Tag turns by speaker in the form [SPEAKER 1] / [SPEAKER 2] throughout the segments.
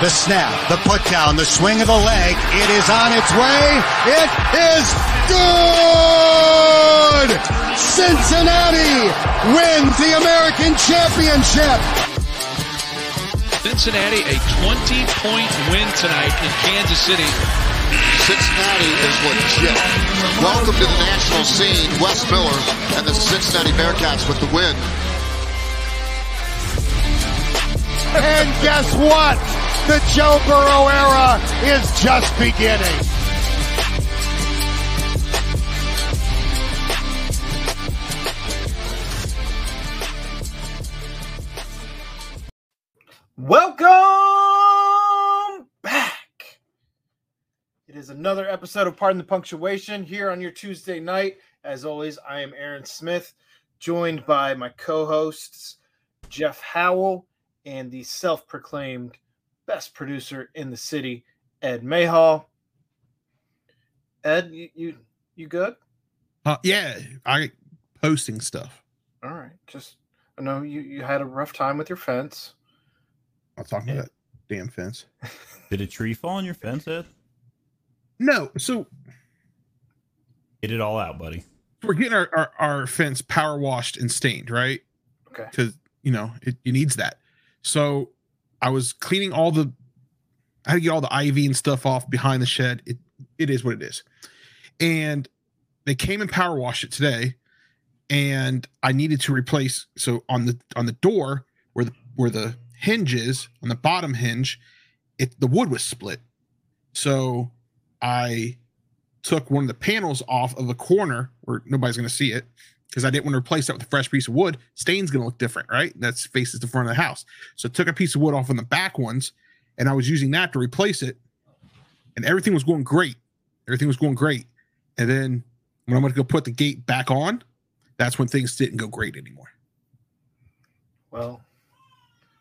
[SPEAKER 1] fired up.
[SPEAKER 2] The snap, the put down, the swing of the leg. It is on its way. It is good! Cincinnati wins the American Championship.
[SPEAKER 3] Cincinnati, a 20 point win tonight in Kansas City.
[SPEAKER 4] Cincinnati is legit. Welcome to the national scene, Wes Miller and the Cincinnati Bearcats with the win.
[SPEAKER 2] And guess what? The Joe Burrow era is just beginning.
[SPEAKER 5] Welcome back. It is another episode of Pardon the Punctuation here on your Tuesday night. As always, I am Aaron Smith, joined by my co hosts, Jeff Howell, and the self proclaimed best producer in the city, Ed Mayhall. Ed, you, you, you good?
[SPEAKER 6] Uh, yeah, I posting stuff.
[SPEAKER 5] All right. Just, I know you, you had a rough time with your fence.
[SPEAKER 6] I'll talk about that damn fence.
[SPEAKER 7] Did a tree fall on your fence, Ed?
[SPEAKER 6] No, so
[SPEAKER 7] Get it all out, buddy.
[SPEAKER 6] we're getting our, our, our fence power washed and stained, right?
[SPEAKER 5] Okay.
[SPEAKER 6] Because you know it, it needs that. So I was cleaning all the I had to get all the ivy and stuff off behind the shed. It it is what it is. And they came and power washed it today. And I needed to replace so on the on the door where the where the hinge is, on the bottom hinge, it the wood was split. So I took one of the panels off of a corner where nobody's going to see it because I didn't want to replace that with a fresh piece of wood. Stain's going to look different, right? That's faces the front of the house. So I took a piece of wood off on the back ones and I was using that to replace it. And everything was going great. Everything was going great. And then when I went to go put the gate back on, that's when things didn't go great anymore.
[SPEAKER 5] Well,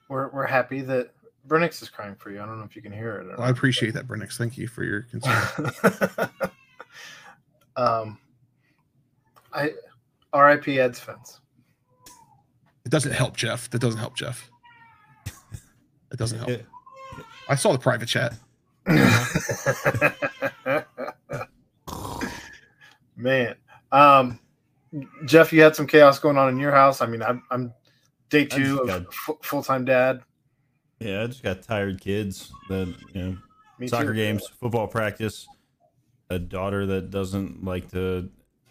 [SPEAKER 5] we're, we're happy that Brennix is crying for you. I don't know if you can hear it. Or
[SPEAKER 6] Well, I appreciate that, Brennix. Thank you for your concern.
[SPEAKER 5] um, I R.I.P. Ed's fence.
[SPEAKER 6] it doesn't help, Jeff. That doesn't help, Jeff. It doesn't help.
[SPEAKER 7] Yeah.
[SPEAKER 6] I saw the private chat.
[SPEAKER 5] Man, um, Jeff, you had some chaos going on in your house. I mean, I'm, I'm day two of
[SPEAKER 7] got-
[SPEAKER 5] f- full time dad.
[SPEAKER 7] Yeah, I just got tired kids that you know
[SPEAKER 5] Me
[SPEAKER 7] soccer
[SPEAKER 5] too.
[SPEAKER 7] games, football practice, a daughter that doesn't like to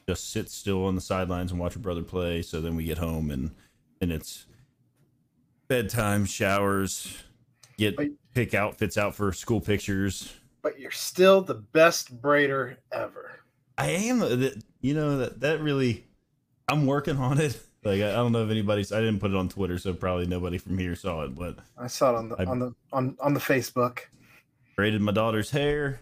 [SPEAKER 7] just sit still on the sidelines and watch her brother play. So then we get home and and it's bedtime, showers, get
[SPEAKER 5] But-
[SPEAKER 7] pick outfits out for school pictures.
[SPEAKER 5] But you're still the best braider ever.
[SPEAKER 7] I am, uh, that- you know that that really. I'm working on it. Like I I don't know if anybody's. I didn't put it on Twitter, so probably nobody from here saw it. But
[SPEAKER 5] I saw it on the
[SPEAKER 7] I-
[SPEAKER 5] on the on on the Facebook.
[SPEAKER 7] braided my daughter's hair.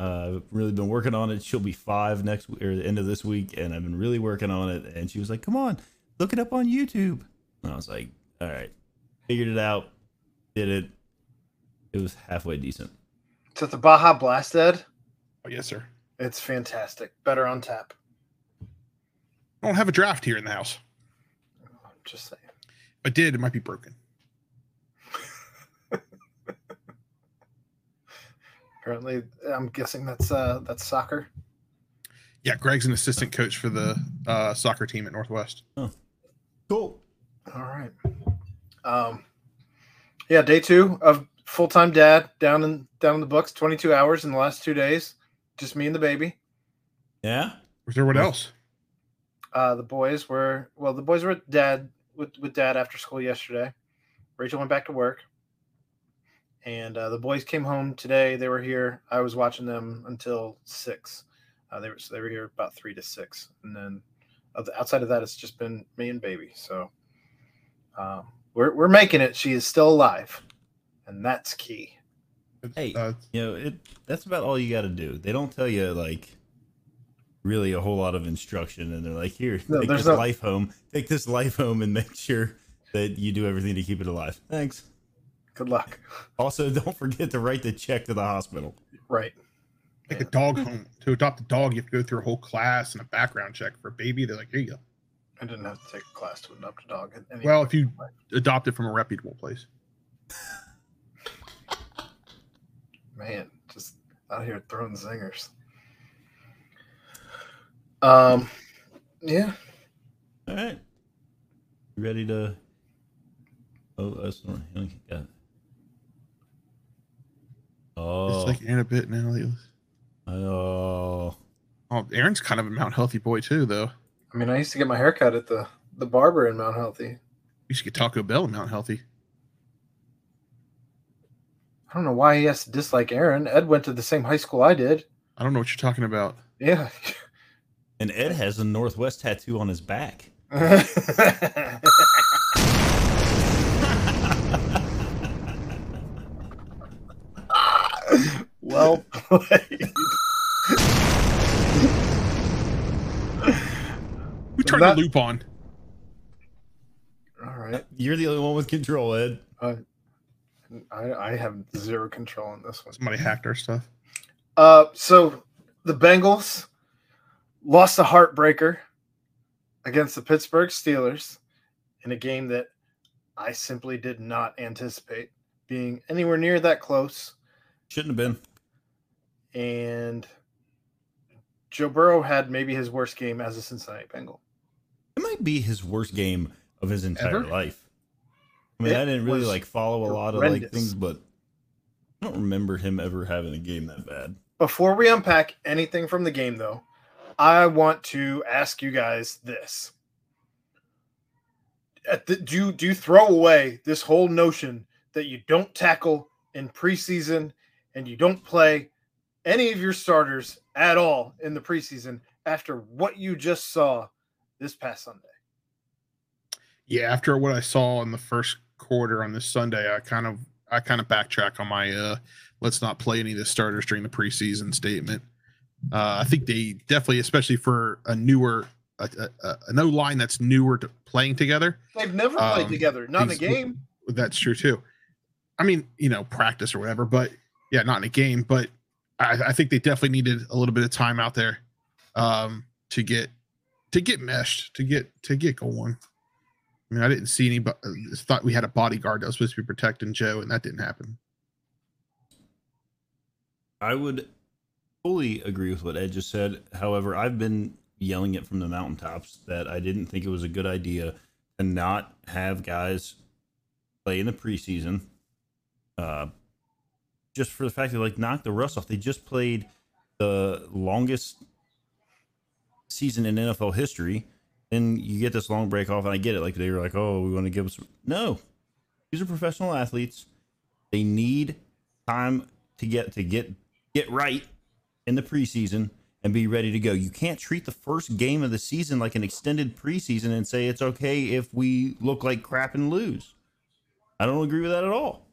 [SPEAKER 7] Uh, I've really been working on it. She'll be five next w- or the end of this week, and I've been really working on it. And she was like, "Come on, look it up on YouTube." And I was like, "All right," figured it out, did it. It was halfway decent.
[SPEAKER 5] It's at the Baja Blast, Ed.
[SPEAKER 6] Oh, yes, sir.
[SPEAKER 5] It's fantastic. Better on tap.
[SPEAKER 6] I don't have a draft here in the house.
[SPEAKER 5] Just saying.
[SPEAKER 6] If I did, it might be broken.
[SPEAKER 5] Apparently, I'm guessing that's uh that's soccer.
[SPEAKER 6] Yeah, Greg's an assistant coach for the uh, soccer team at Northwest.
[SPEAKER 7] Cool.
[SPEAKER 5] All right. Um, yeah, day two of full time dad down in down in the books. Twenty two hours in the last two days. Just me and the baby.
[SPEAKER 7] Yeah.
[SPEAKER 6] Was there what else?
[SPEAKER 5] Uh, the boys were well. The boys were with dad with with dad after school yesterday. Rachel went back to work, and uh, the boys came home today. They were here. I was watching them until six. Uh, they were so they were here about three to six, and then outside of that, it's just been me and baby. So um, we're we're making it. She is still alive, and that's key.
[SPEAKER 7] Hey,
[SPEAKER 6] Uh,
[SPEAKER 7] you know it. That's about all you got to do. They don't tell you like really a whole lot of instruction, and they're like, "Here,
[SPEAKER 5] No,
[SPEAKER 7] take this
[SPEAKER 5] no-
[SPEAKER 7] life home. Take this life home, and make sure that you do everything to keep it alive." Thanks.
[SPEAKER 5] Good luck.
[SPEAKER 7] Also, don't forget to write the check to the hospital.
[SPEAKER 5] Right.
[SPEAKER 6] Like yeah. a dog home. To adopt a dog, you have to go through a whole class and a background check. For a baby, they're like, here you go.
[SPEAKER 5] I didn't have to take a class to adopt a dog. Anyway.
[SPEAKER 6] Well, if you adopt it from a reputable place.
[SPEAKER 5] Man, just out here throwing zingers. Um, yeah.
[SPEAKER 7] All right. You ready to? Oh, oh that's not. Got. Oh,
[SPEAKER 6] It's like Aaron a bit now.
[SPEAKER 7] oh,
[SPEAKER 6] Oh, Aaron's kind of a Mount Healthy boy too, though.
[SPEAKER 5] I mean, I used to get my hair cut at the the barber in Mount Healthy.
[SPEAKER 6] You should get Taco Bell in Mount Healthy.
[SPEAKER 5] I don't know why he has to dislike Aaron. Ed went to the same high school I did.
[SPEAKER 6] I don't know what you're talking about.
[SPEAKER 5] Yeah.
[SPEAKER 7] and Ed has a Northwest tattoo on his back.
[SPEAKER 5] well played.
[SPEAKER 6] We turned
[SPEAKER 5] That-
[SPEAKER 6] the loop on.
[SPEAKER 5] All right.
[SPEAKER 7] You're the only one with control, Ed.
[SPEAKER 5] I, I have zero control on this one.
[SPEAKER 6] Somebody hacked our stuff.
[SPEAKER 5] Uh, so the Bengals lost a heartbreaker against the Pittsburgh Steelers in a game that I simply did not anticipate being anywhere near that close.
[SPEAKER 7] Shouldn't have been.
[SPEAKER 5] And Joe Burrow had maybe his worst game as a Cincinnati Bengal.
[SPEAKER 7] It might be his worst game of his entire
[SPEAKER 6] Ever?
[SPEAKER 7] life. I mean,
[SPEAKER 5] It
[SPEAKER 7] I didn't really like follow a lot of like things, but I don't remember him ever having a game that bad.
[SPEAKER 5] Before we unpack anything from the game, though, I want to ask you guys this. At the, do, you- do you throw away this whole notion that you don't tackle in preseason and you don't play any of your starters at all in the preseason after what you just saw this past Sunday?
[SPEAKER 6] Yeah, after what I saw in the first quarter on this Sunday, I kind of I kind of backtrack on my uh let's not play any of the starters during the preseason statement. Uh, I think they definitely, especially for a newer a, a, a no line that's newer to playing together,
[SPEAKER 5] They've never played
[SPEAKER 6] Um,
[SPEAKER 5] together, not in a game.
[SPEAKER 6] that's true too. I mean, you know, practice or whatever, but yeah, not in a game. But I, I think they definitely needed a little bit of time out there um, to get to get meshed, to get to get going. I mean, I didn't see any, but thought we had a bodyguard that was supposed to be protecting Joe, and that didn't happen.
[SPEAKER 7] I would fully agree with what Ed just said. However, I've been yelling it from the mountaintops that I didn't think it was a good idea to not have guys play in the preseason. Uh, just for the fact that like knock the rust off. They just played the longest season in NFL history. And you get this long break off, and I get it. Like they were like, "Oh, we want to give us." No, these are professional athletes. They need time to get to get get right in the preseason and be ready to go. You can't treat the first game of the season like an extended preseason and say it's okay if we look like crap and lose. I don't agree with that at all.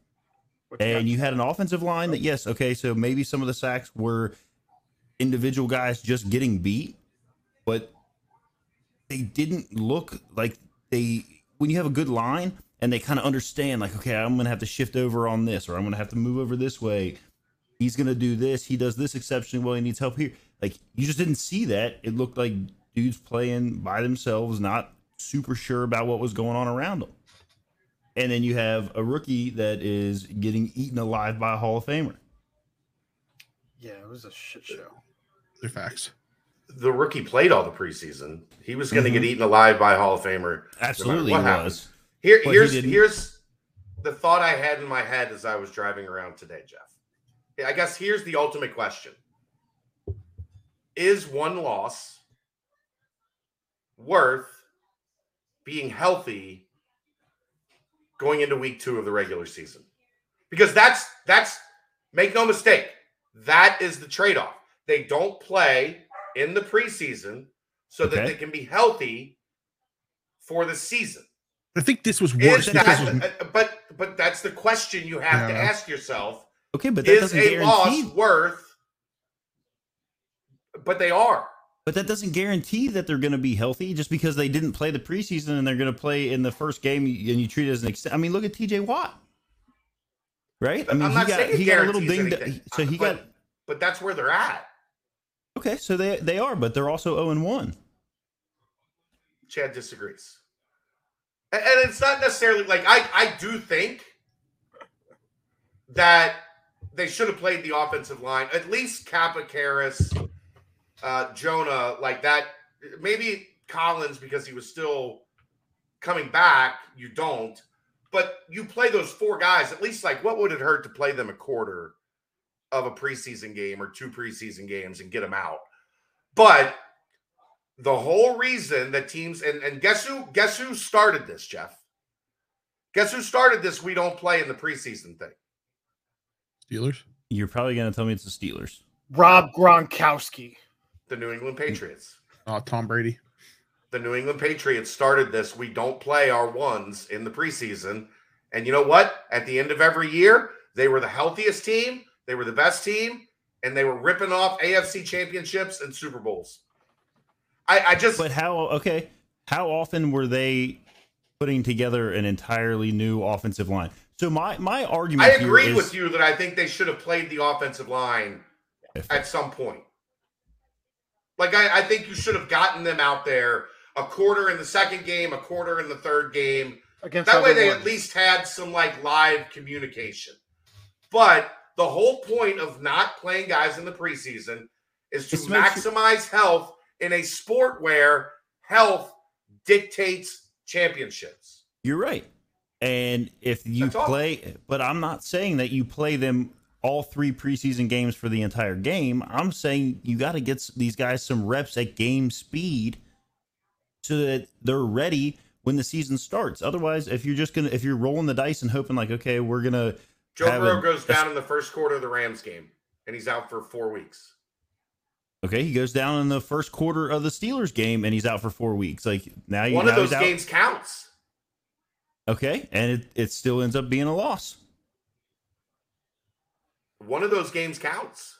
[SPEAKER 5] What you got?
[SPEAKER 7] And you had an offensive line that, yes, okay, so maybe some of the sacks were individual guys just getting beat, but they didn't look like they, when you have a good line and they kind of understand, like, okay, I'm going to have to shift over on this or I'm going to have to move over this way. He's going to do this. He does this exceptionally well. He needs help here. Like, you just didn't see that. It looked like dudes playing by themselves, not super sure about what was going on around them. And then you have a rookie that is getting eaten alive by a Hall of Famer.
[SPEAKER 5] yeah, it was a shit uh, show.
[SPEAKER 6] They're facts.
[SPEAKER 1] the rookie played all the preseason. He was going to get mm-hmm. eaten alive by Hall of Famer.
[SPEAKER 7] Absolutely
[SPEAKER 1] what
[SPEAKER 7] he
[SPEAKER 1] happened.
[SPEAKER 7] was.
[SPEAKER 1] Here,
[SPEAKER 7] But he
[SPEAKER 1] here's
[SPEAKER 7] didn't.
[SPEAKER 1] here's the thought I had in my head as I was driving around today, Jeff. I guess here's the ultimate question: Is one loss worth being healthy going into week two of the regular season? Because that's that's make no mistake, that is the trade-off. They don't play in the preseason so that they can be healthy for the season.
[SPEAKER 6] I think this was worse
[SPEAKER 1] that,
[SPEAKER 6] was-
[SPEAKER 1] but but that's the question you have to ask yourself:
[SPEAKER 7] Okay, but that
[SPEAKER 1] Is a loss worth? But they are.
[SPEAKER 7] But that doesn't guarantee that they're going to be healthy just because they didn't play the preseason and they're going to play in the first game and you treat it as an extent. I mean, look at T.J. Watt, right? I mean, he got he got a little dinged.
[SPEAKER 1] anything,
[SPEAKER 7] So he
[SPEAKER 1] but,
[SPEAKER 7] got
[SPEAKER 1] But that's where they're at.
[SPEAKER 7] okay. So they they are, but they're also zero and one.
[SPEAKER 1] Chad disagrees, and, and it's not necessarily like I I do think that they should have played the offensive line. At least Cappa Karras, uh, Jonah, like that. Maybe Collins because he was still coming back. You don't, but you play those four guys. At least, like, what would it hurt to play them a quarter of a preseason game or two preseason games and get them out? But the whole reason that teams and, and guess who guess who started this, Jeff? Guess who started this? We don't play in the preseason thing.
[SPEAKER 6] Steelers.
[SPEAKER 7] You're probably gonna tell me it's the Steelers.
[SPEAKER 5] Rob Gronkowski.
[SPEAKER 1] The New England Patriots.
[SPEAKER 6] Uh, Tom Brady.
[SPEAKER 1] The New England Patriots started this. We don't play our ones in the preseason. And you know what? At the end of every year, they were the healthiest team, they were the best team, and they were ripping off AFC championships and Super Bowls. I, I just
[SPEAKER 7] But how? Okay, how often were they putting together an entirely new offensive line? So my my argument.
[SPEAKER 1] I agree
[SPEAKER 7] is-
[SPEAKER 1] with you that I think they should have played the offensive line at some point. Like I, I think you should have gotten them out there a quarter in the second game, a quarter in the third game.
[SPEAKER 5] Against
[SPEAKER 1] That way they
[SPEAKER 5] ones.
[SPEAKER 1] at least had some like live communication. But the whole point of not playing guys in the preseason is to
[SPEAKER 7] It's makes you-
[SPEAKER 1] maximize health in a sport where health dictates championships.
[SPEAKER 7] You're right. And if you
[SPEAKER 1] That's all.
[SPEAKER 7] play, but I'm not saying that you play them all three preseason games for the entire game. I'm saying you got to get these guys some reps at game speed so that they're ready when the season starts. Otherwise, if you're just gonna, if you're rolling the dice and hoping like, okay, we're gonna
[SPEAKER 1] Joe Burrow goes down in the first quarter of the Rams game, and he's out for four weeks.
[SPEAKER 7] Okay, he goes down in the first quarter of the Steelers game and he's out for four weeks. Like now, you
[SPEAKER 1] One of those games counts.
[SPEAKER 7] Okay, and it, it still ends up being a loss.
[SPEAKER 1] One of those games counts.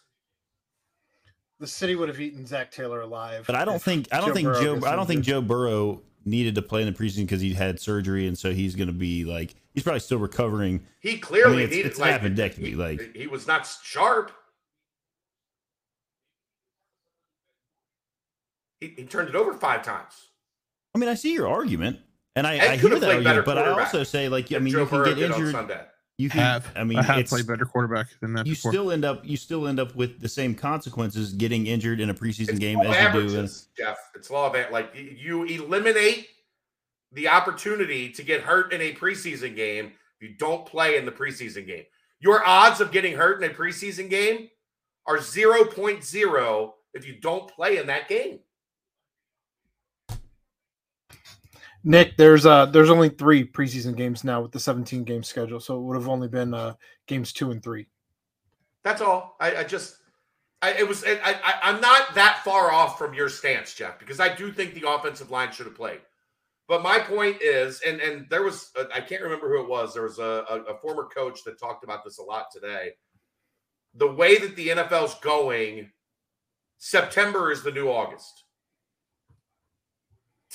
[SPEAKER 5] the city would have eaten Zac Taylor alive.
[SPEAKER 7] But I don't think I don't
[SPEAKER 5] Joe
[SPEAKER 7] think
[SPEAKER 5] Burrow
[SPEAKER 7] Joe I don't think. Joe Burrow needed to play in the preseason because he had surgery and so he's going to be like he's probably still recovering.
[SPEAKER 1] He clearly
[SPEAKER 7] I mean, it's-
[SPEAKER 1] needed
[SPEAKER 7] it's an
[SPEAKER 1] like
[SPEAKER 7] appendectomy,
[SPEAKER 1] He,
[SPEAKER 7] like-
[SPEAKER 1] he was not sharp. He, he turned it over five times.
[SPEAKER 7] I mean, I see your argument, and I, I
[SPEAKER 1] could
[SPEAKER 7] hear that
[SPEAKER 1] better
[SPEAKER 7] argument, but I also say like I mean
[SPEAKER 1] Joe
[SPEAKER 7] you can
[SPEAKER 1] Burrow
[SPEAKER 7] get
[SPEAKER 1] did on
[SPEAKER 7] injured.
[SPEAKER 1] Sunday.
[SPEAKER 7] You can.
[SPEAKER 6] Have
[SPEAKER 7] I mean,
[SPEAKER 6] I have
[SPEAKER 7] it's-
[SPEAKER 6] played better quarterback than that
[SPEAKER 7] You
[SPEAKER 6] before.
[SPEAKER 7] still end up you still end up with the same consequences getting injured in a preseason
[SPEAKER 1] It's
[SPEAKER 7] game
[SPEAKER 1] law of
[SPEAKER 7] as you do. In,
[SPEAKER 1] averages, Jeff. It's law of a- like you eliminate the opportunity to get hurt in a preseason game if you don't play in the preseason game. Your odds of getting hurt in a preseason game are 0.0 if you don't play in that game.
[SPEAKER 5] Nick, there's uh there's only three preseason games now with the 17 game schedule, so it would have only been uh games two and three.
[SPEAKER 1] That's all. I, I just, I, it was. I, I, I'm not that far off from your stance, Jeff, because I do think the offensive line should have played. But my point is, and and there was, uh, I can't remember who it was. There was a, a, a former coach that talked about this a lot today. The way that the NFL's going, September is the new August.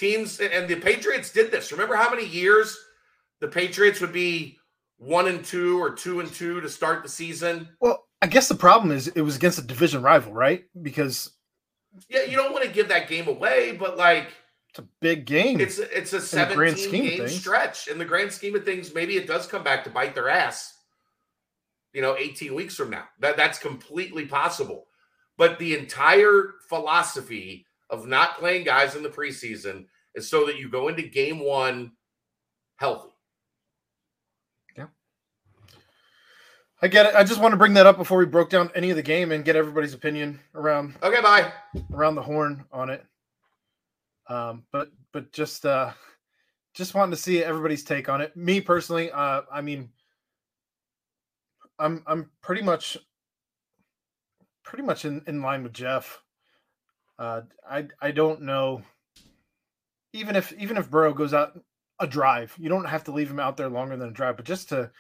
[SPEAKER 1] Teams and the Patriots did this. Remember how many years the Patriots would be one and two or two and two to start the season?
[SPEAKER 5] Well, I guess the problem is it was against a division rival, right? Because
[SPEAKER 1] Yeah, you don't want to give that game away, but like
[SPEAKER 5] it's a big game.
[SPEAKER 1] it's it's a
[SPEAKER 5] the grand
[SPEAKER 1] 17
[SPEAKER 5] scheme
[SPEAKER 1] game stretch. In the grand scheme of things, maybe it does come back to bite their ass. You know, 18 weeks from now. That that's completely possible. But the entire philosophy of not playing guys in the preseason is so that you go into game 1 healthy. Yeah.
[SPEAKER 5] I get it. I just want to bring that up before we broke down any of the game and get everybody's opinion around
[SPEAKER 1] Okay, bye.
[SPEAKER 5] around the horn on it. Um, but but just uh just wanting to see everybody's take on it. Me personally, uh I mean I'm I'm pretty much pretty much in, in line with Jeff. Uh I I don't know even if even if Burrow goes out a drive, you don't have to leave him out there longer than a drive, but just to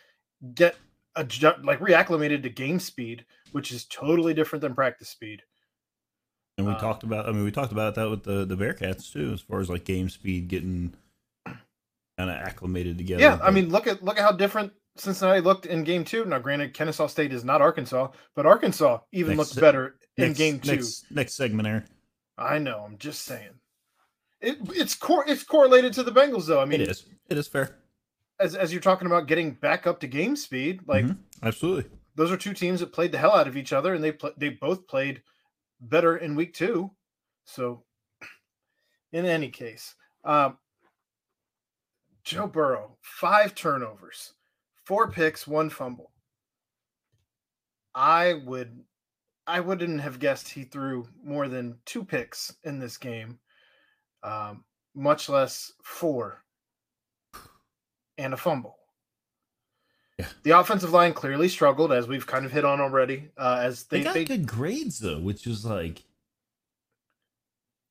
[SPEAKER 5] get adjust, like reacclimated to game speed, which is totally different than practice speed.
[SPEAKER 7] and we
[SPEAKER 5] Uh,
[SPEAKER 7] talked about. I mean, we talked about that with the the Bearcats too, as far as like game speed getting kind of acclimated together.
[SPEAKER 5] Yeah, I mean, look at look at how different Cincinnati looked in game two. Now, granted, Kennesaw State is not Arkansas, but Arkansas even
[SPEAKER 7] Next
[SPEAKER 5] looked better in
[SPEAKER 7] next,
[SPEAKER 5] game two.
[SPEAKER 7] Next, next segment, Aaron.
[SPEAKER 5] I know. I'm just saying. It, it's cor- it's correlated to the Bengals, though. I mean,
[SPEAKER 7] it is. It is fair.
[SPEAKER 5] as as you're talking about getting back up to game speed, like
[SPEAKER 7] Mhm. Absolutely.
[SPEAKER 5] those are two teams that played the hell out of each other, and they pl- they both played better in week two. So, in any case, um, Joe Burrow five turnovers, four picks, one fumble. I would, I wouldn't have guessed he threw more than two picks in this game, um, much less four, and a fumble.
[SPEAKER 7] Yeah.
[SPEAKER 5] The offensive line clearly struggled, as we've kind of hit on already. Uh, as
[SPEAKER 7] They,
[SPEAKER 5] they,
[SPEAKER 7] got
[SPEAKER 5] they
[SPEAKER 7] good grades though, which is like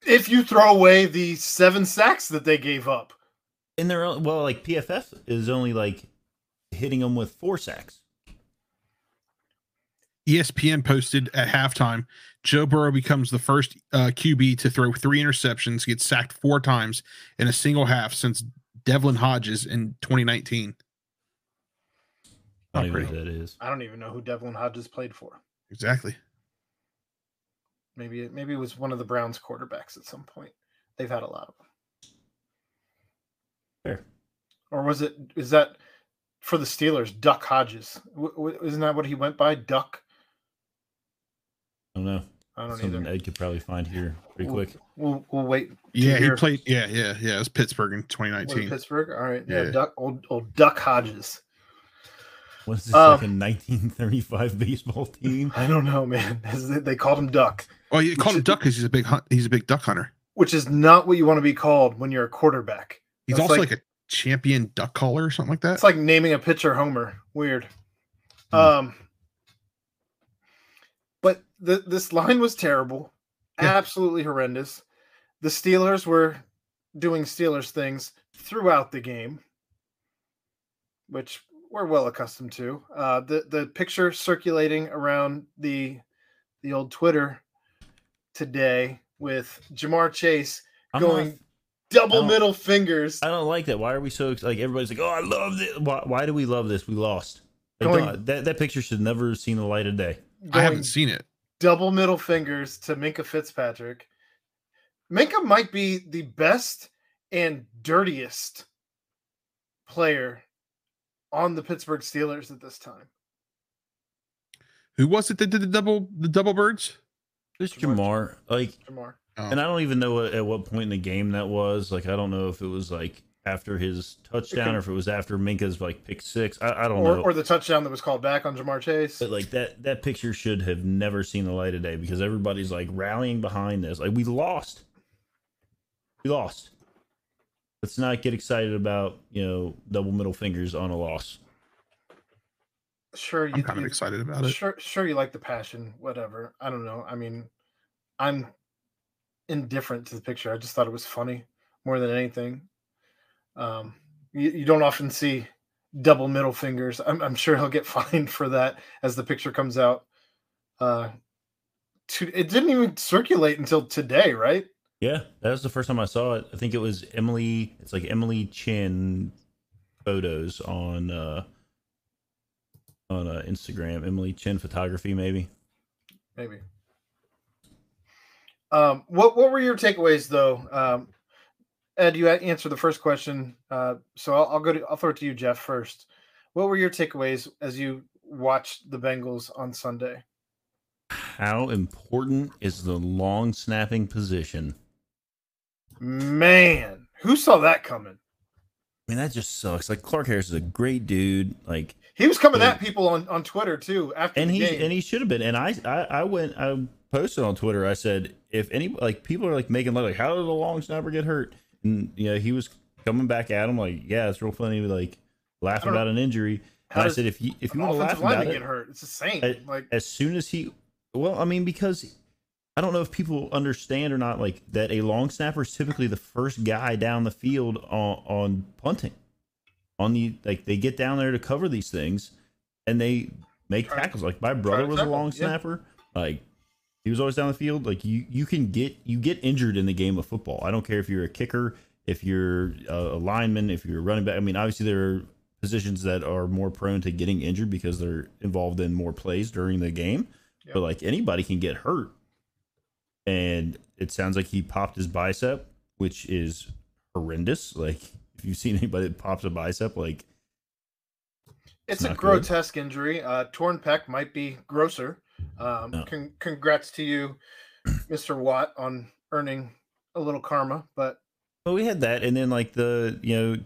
[SPEAKER 5] if you throw away the seven sacks that they gave up,
[SPEAKER 7] in their own, well, like PFF is only like hitting them with four sacks.
[SPEAKER 6] ESPN posted at halftime Joe Burrow becomes the first uh, QB to throw three interceptions, get sacked four times in a single half since Devlin Hodges in 2019.
[SPEAKER 7] I
[SPEAKER 6] Not
[SPEAKER 7] don't even know
[SPEAKER 6] pretty.
[SPEAKER 7] who that is.
[SPEAKER 5] I don't even know who Devlin Hodges played for.
[SPEAKER 6] Exactly.
[SPEAKER 5] Maybe it, maybe it was one of the Browns quarterbacks at some point. They've had a lot of them.
[SPEAKER 7] Fair.
[SPEAKER 5] Or was it? Is that for the Steelers? Duck Hodges, w- w- isn't that what he went by? Duck.
[SPEAKER 7] I don't know.
[SPEAKER 5] I don't
[SPEAKER 7] Something
[SPEAKER 5] either.
[SPEAKER 7] Ed could probably find here pretty
[SPEAKER 5] We'll-
[SPEAKER 7] quick.
[SPEAKER 5] We'll we'll wait. to
[SPEAKER 6] Yeah, he played. Yeah, yeah, yeah. It was Pittsburgh in
[SPEAKER 5] was
[SPEAKER 6] 2019.
[SPEAKER 5] Pittsburgh. All right, yeah,
[SPEAKER 6] Yeah.
[SPEAKER 5] Duck, old old Duck Hodges.
[SPEAKER 7] What is this
[SPEAKER 5] Um,
[SPEAKER 7] like a 1935 baseball team?
[SPEAKER 5] I don't know, man. They they called him Duck,
[SPEAKER 6] Oh, you called him Duck because he's a big hunt. He's a big duck hunter.
[SPEAKER 5] which is not what you want to be called when you're a quarterback.
[SPEAKER 6] He's
[SPEAKER 5] That's
[SPEAKER 6] also
[SPEAKER 5] like-
[SPEAKER 6] like, a champion duck caller or something like that.
[SPEAKER 5] It's like naming a pitcher Homer. Weird. Um, but the, this line was terrible, absolutely horrendous. The Steelers were doing Steelers things throughout the game, which we're well accustomed to. Uh, the the picture circulating around the the old Twitter today with Ja'Marr Chase
[SPEAKER 7] I'm
[SPEAKER 5] going
[SPEAKER 7] not-
[SPEAKER 5] double middle fingers.
[SPEAKER 7] I don't like that. Why are we so like everybody's like, oh, I love this. Why, why do we love this? We lost. Like,
[SPEAKER 5] Going-
[SPEAKER 7] that that picture should never have seen the light of day.
[SPEAKER 6] I haven't seen it.
[SPEAKER 5] double middle fingers to Minkah Fitzpatrick. Minkah might be the best and dirtiest player on the Pittsburgh Steelers at this time.
[SPEAKER 6] Who was it that did the double the double birds?
[SPEAKER 7] There's
[SPEAKER 5] Ja'Marr-
[SPEAKER 7] Ja'Marr. Like,
[SPEAKER 5] Ja'Marr.
[SPEAKER 6] Oh.
[SPEAKER 7] and I don't even know at what point in the game that was. Like, I don't know if it was like after his touchdown or if it was after Minkah's like pick six. I, I don't
[SPEAKER 5] Or,
[SPEAKER 7] know.
[SPEAKER 5] or the touchdown that was called back on Ja'Marr Chase.
[SPEAKER 7] But like that that picture should have never seen the light of day because everybody's like rallying behind this. Like we lost. We lost. Let's not get excited about, you know, double middle fingers on a loss.
[SPEAKER 5] Sure, you,
[SPEAKER 6] I'm kind of
[SPEAKER 5] you-
[SPEAKER 6] excited about it.
[SPEAKER 5] Sure, sure, you like the passion, whatever. I don't know. I mean, I'm indifferent to the picture. I just thought it was funny more than anything. Um, you, you don't often see double middle fingers. I'm, I'm sure he'll get fined for that as the picture comes out. Uh, to, it didn't even circulate until today, right?
[SPEAKER 7] Yeah, that was the first time I saw it. I think it was Emily. It's like Emily Chin photos on uh on uh, Instagram. Emily Chin photography, maybe.
[SPEAKER 5] Maybe. Um, what what were your takeaways though? Um, Ed, you answered the first question, uh, so I'll, I'll go to I'll throw it to you, Jeff, first. What were your takeaways as you watched the Bengals on Sunday?
[SPEAKER 7] How important is the long snapping position?
[SPEAKER 5] Man, who saw that coming?
[SPEAKER 7] I mean, that just sucks. Like Clark Harris is a great dude. Like
[SPEAKER 5] He was coming
[SPEAKER 7] Yeah.
[SPEAKER 5] at people on, on Twitter too after
[SPEAKER 7] and
[SPEAKER 5] the
[SPEAKER 7] he
[SPEAKER 5] game.
[SPEAKER 7] and he should have been. And I, I I went I posted on Twitter. I said if any like people are like making like how did a long snapper get hurt? And you know he was coming back at him like yeah it's real funny like
[SPEAKER 5] laughing
[SPEAKER 7] about an injury.
[SPEAKER 5] How
[SPEAKER 7] And I said if you if you want to laugh about it,
[SPEAKER 5] get hurt. It's the same.
[SPEAKER 7] I-
[SPEAKER 5] like
[SPEAKER 7] as soon as he well i mean because i don't know if people understand or not like that a long snapper is typically the first guy down the field on, on punting on the like they get down there to cover these things and they make tackles like my brother was a long snapper like he was always down the field like you you can get you get injured in the game of football i don't care if you're a kicker if you're a, lineman if you're a running back i mean obviously there are positions that are more prone to getting injured because they're involved in more plays during the game
[SPEAKER 5] Yeah.
[SPEAKER 7] but like anybody can get hurt and it sounds like he popped his bicep which is horrendous like if you've seen anybody that pops a bicep like
[SPEAKER 5] It's,
[SPEAKER 7] It's
[SPEAKER 5] a
[SPEAKER 7] not good.
[SPEAKER 5] grotesque injury. Uh, torn pec might be grosser. Um,
[SPEAKER 7] No.
[SPEAKER 5] con- congrats to you, Mr. Watt, on earning a little karma. But
[SPEAKER 7] Well, we had that, and then like the you know,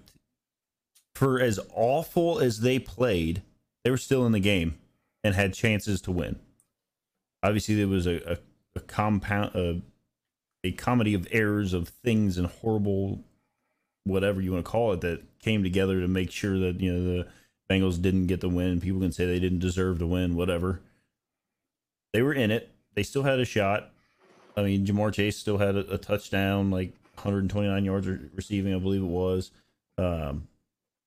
[SPEAKER 7] for as awful as they played, they were still in the game and had chances to win. Obviously, there was a a, a compound a, a comedy of errors of things and horrible whatever you want to call it that came together to make sure that you know the Bengals didn't get the win. People can say they didn't deserve to win, whatever. They were in it. They still had a shot. I mean, Ja'Marr Chase still had a, a touchdown, like 129 yards receiving, I believe it was. Um,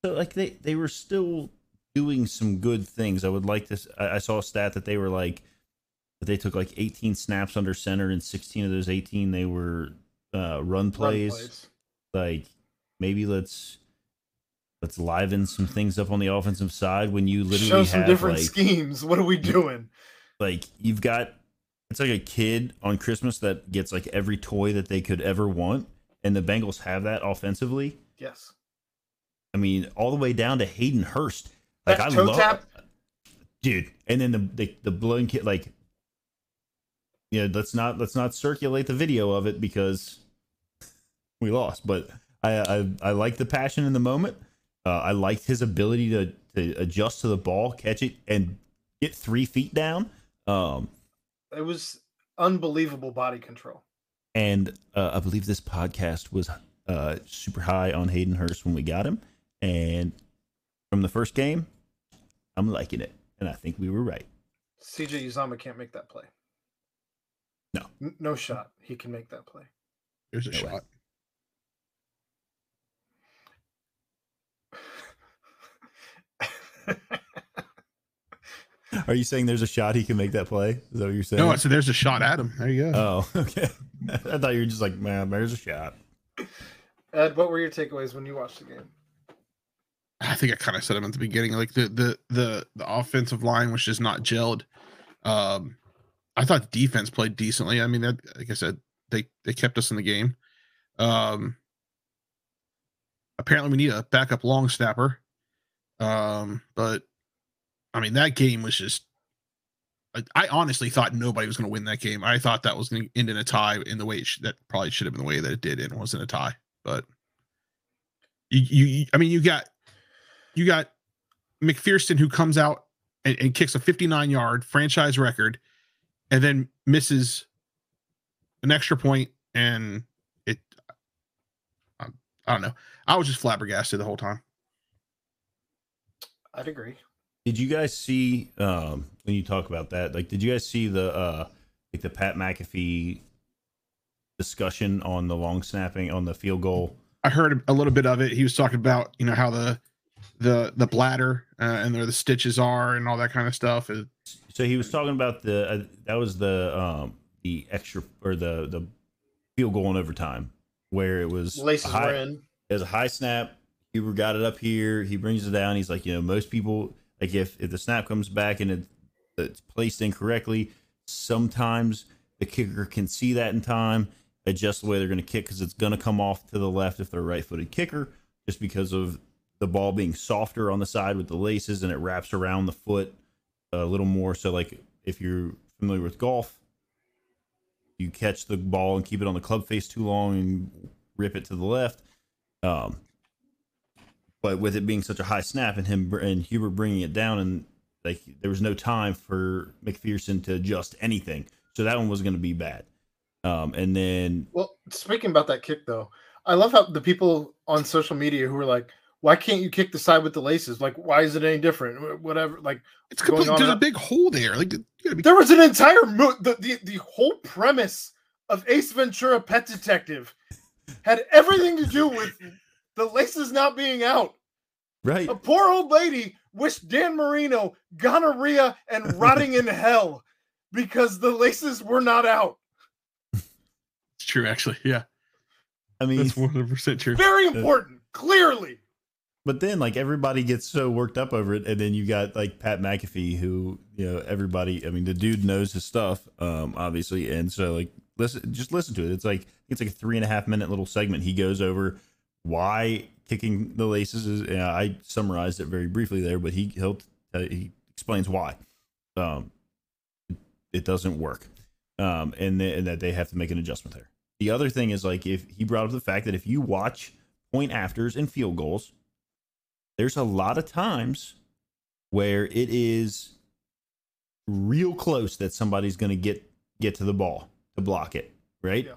[SPEAKER 7] so like they they were still doing some good things. I would like this. I, I saw a stat that they were like that they took like 18 snaps under center, and 16 of those 18 they were uh, run
[SPEAKER 5] run
[SPEAKER 7] plays.
[SPEAKER 5] plays.
[SPEAKER 7] Like maybe let's let's liven some things up on the offensive side when you literally
[SPEAKER 5] show some
[SPEAKER 7] have
[SPEAKER 5] different
[SPEAKER 7] like
[SPEAKER 5] schemes. What are we doing?
[SPEAKER 7] Like you've got it's like a kid on Christmas that gets like every toy that they could ever want, and the Bengals have that offensively.
[SPEAKER 5] Yes.
[SPEAKER 7] I mean, all the way down to Hayden Hurst. Like
[SPEAKER 5] That
[SPEAKER 7] I love,
[SPEAKER 5] tap?
[SPEAKER 7] dude. And then the the, the blown kid, like, yeah. Let's not let's not circulate the video of it because we lost. But I I, I like the passion in the moment. Uh, I liked his ability to to adjust to the ball, catch it, and get three feet down. Um,
[SPEAKER 5] It was unbelievable body control.
[SPEAKER 7] and uh, I believe this podcast was uh, super high on Hayden Hurst when we got him, and from the first game, I'm liking it, and I think we were right.
[SPEAKER 5] CJ Uzomah can't make that play.
[SPEAKER 7] No.
[SPEAKER 5] N- no shot. He can make that play.
[SPEAKER 6] There's a
[SPEAKER 7] No way. Are you saying there's a shot he can make that play? Is that what you're saying?
[SPEAKER 6] No, I said there's a shot at him. There you go.
[SPEAKER 7] oh, okay. I thought you were just like, man, there's a shot.
[SPEAKER 5] Ed, what were your takeaways when you watched the game?
[SPEAKER 6] I think I kind of said them at the beginning. Like the the the the offensive line was just not gelled. Um, I thought defense played decently. I mean, that, like I said, they they kept us in the game. Um, apparently we need a backup long snapper. Um, but I mean that game was just. I, honestly thought nobody was going to win that game. I thought that was going to end in a tie in the way sh- that probably should have been the way that it did, and it wasn't a tie. But you, you, you I mean, you got you got McPherson who comes out and, and kicks a 59 yard franchise record and then misses an extra point and it I, I don't know. I was just flabbergasted the whole time.
[SPEAKER 5] I'd agree.
[SPEAKER 7] Did you guys see um, when you talk about that? Like, did you guys see the uh, like the Pat McAfee discussion on the long snapping on the field goal?
[SPEAKER 6] I heard a little bit of it. He was talking about, you know, how the the the bladder uh, and where the stitches are and all that kind of stuff.
[SPEAKER 7] So he was talking about the uh, that was the um, the extra or the the field goal in overtime where it was
[SPEAKER 5] Laces
[SPEAKER 7] a high,
[SPEAKER 5] were in.
[SPEAKER 7] It was a high snap. Huber got it up here. He brings it down. He's like, you know, most people like if if the snap comes back and it, it's placed incorrectly, sometimes the kicker can see that in time, adjust the way they're going to kick because it's going to come off to the left if they're a right-footed kicker, just because of the ball being softer on the side with the laces and it wraps around the foot a little more. So, like if you're familiar with golf, you catch the ball and keep it on the club face too long and rip it to the left. Um, but with it being such a high snap and him and Huber bringing it down and like there was no time for McPherson to adjust anything, so that one was going to be bad. Um, and then
[SPEAKER 5] Well, speaking about that kick though, I love how the people on social media who were like, "Why can't you kick the side with the laces? Like, why is it any different? Whatever." Like,
[SPEAKER 6] It's
[SPEAKER 5] Going
[SPEAKER 6] complete, there's a big hole there. Like you gotta be
[SPEAKER 5] there was an entire mo- the, the the whole premise of Ace Ventura: Pet Detective had everything to do with the laces not being out.
[SPEAKER 7] right,
[SPEAKER 5] A poor old lady wished Dan Marino gonorrhea and rotting in hell because the laces were not out.
[SPEAKER 6] it's true actually. Yeah.
[SPEAKER 7] I mean,
[SPEAKER 6] That's 100 percent true.
[SPEAKER 5] Very important, clearly.
[SPEAKER 7] but then like everybody gets so worked up over it, and then you got like Pat McAfee, who you know everybody. I mean, the dude knows his stuff, um, obviously, and so like listen, just listen to it. It's like it's like a three and a half minute little segment. He goes over why kicking the laces is. I summarized it very briefly there, but he he'll uh, he explains why. Um, it doesn't work, um, and, th- and that they have to make an adjustment there. The other thing is like if he brought up the fact that if you watch point afters and field goals, there's a lot of times where it is real close that somebody's going to get get to the ball to block it, right?
[SPEAKER 5] Yeah.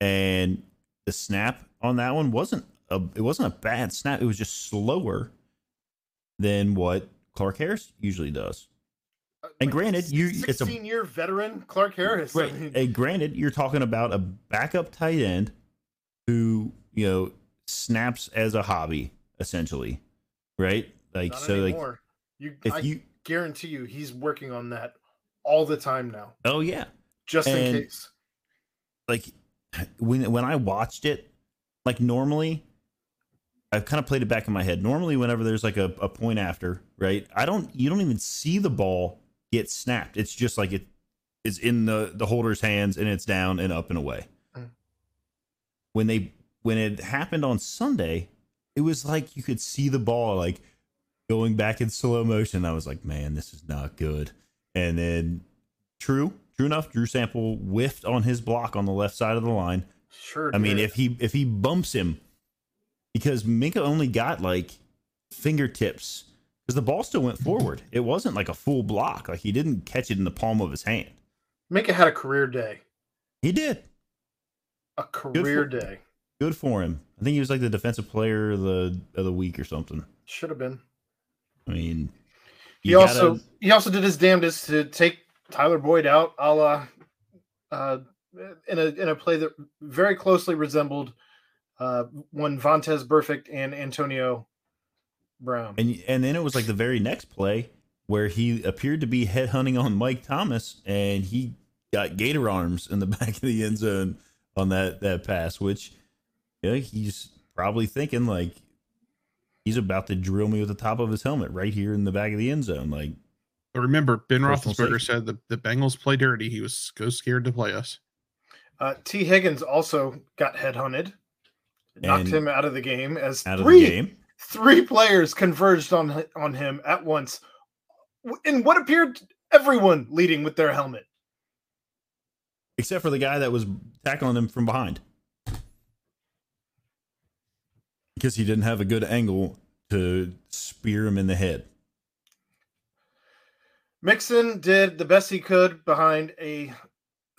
[SPEAKER 7] And the snap on that one wasn't a it wasn't a bad snap. It was just slower than what Clark Harris usually does. Uh, and granted, you- it's a-
[SPEAKER 5] 16 year veteran Clark Harris. I
[SPEAKER 7] Right.
[SPEAKER 5] mean,
[SPEAKER 7] And granted, you're talking about a backup tight end who, you know, snaps as a hobby, essentially. Right? Like
[SPEAKER 5] not
[SPEAKER 7] so like
[SPEAKER 5] you,
[SPEAKER 7] if
[SPEAKER 5] I
[SPEAKER 7] you
[SPEAKER 5] guarantee you, he's working on that all the time now,
[SPEAKER 7] oh yeah.
[SPEAKER 5] just in case.
[SPEAKER 7] like when when I watched it, like normally, I've kind of played it back in my head. Normally, whenever there's like a, a point after, right? I don't you don't even see the ball get snapped. It's just like it is in the the holder's hands and it's down and up and away.
[SPEAKER 5] Mm.
[SPEAKER 7] When they when it happened on Sunday, it was like you could see the ball like going back in slow motion. I was like, man, this is not good. And then true, true enough, Drew Sample whiffed on his block on the left side of the line.
[SPEAKER 5] Sure.
[SPEAKER 7] I mean, if he if he bumps him, because Minkah only got like fingertips, because the ball still went forward. It wasn't like a full block. Like he didn't catch it in the palm of his hand.
[SPEAKER 5] Minkah had a career day,
[SPEAKER 7] He did.
[SPEAKER 5] a career
[SPEAKER 7] for-
[SPEAKER 5] day.
[SPEAKER 7] Good for him. I think he was like the defensive player of the of the week or something.
[SPEAKER 5] Should have been.
[SPEAKER 7] I mean,
[SPEAKER 5] He also
[SPEAKER 7] gotta-
[SPEAKER 5] he also did his damnedest to take Tyler Boyd out, a la uh, in a in a play that very closely resembled uh, one Vontaze Burfict and Antonio Brown.
[SPEAKER 7] and and then it was like the very next play where he appeared to be headhunting on Mike Thomas, and he got gator arms in the back of the end zone on that that pass, which yeah, he's probably thinking like he's about to drill me with the top of his helmet right here in the back of the end zone. Like,
[SPEAKER 6] But remember, Ben Roethlisberger
[SPEAKER 7] safety.
[SPEAKER 6] said the, the Bengals play dirty. He was so scared to play us.
[SPEAKER 5] Uh, Tee Higgins also got headhunted, knocked him out of the game as
[SPEAKER 7] out of
[SPEAKER 5] three
[SPEAKER 7] the game.
[SPEAKER 5] three players converged on on him at once, in what appeared everyone leading with their helmet.
[SPEAKER 7] Except for the guy that was tackling him from behind. Because he didn't have a good angle to spear him in the head.
[SPEAKER 5] Mixon did the best he could behind a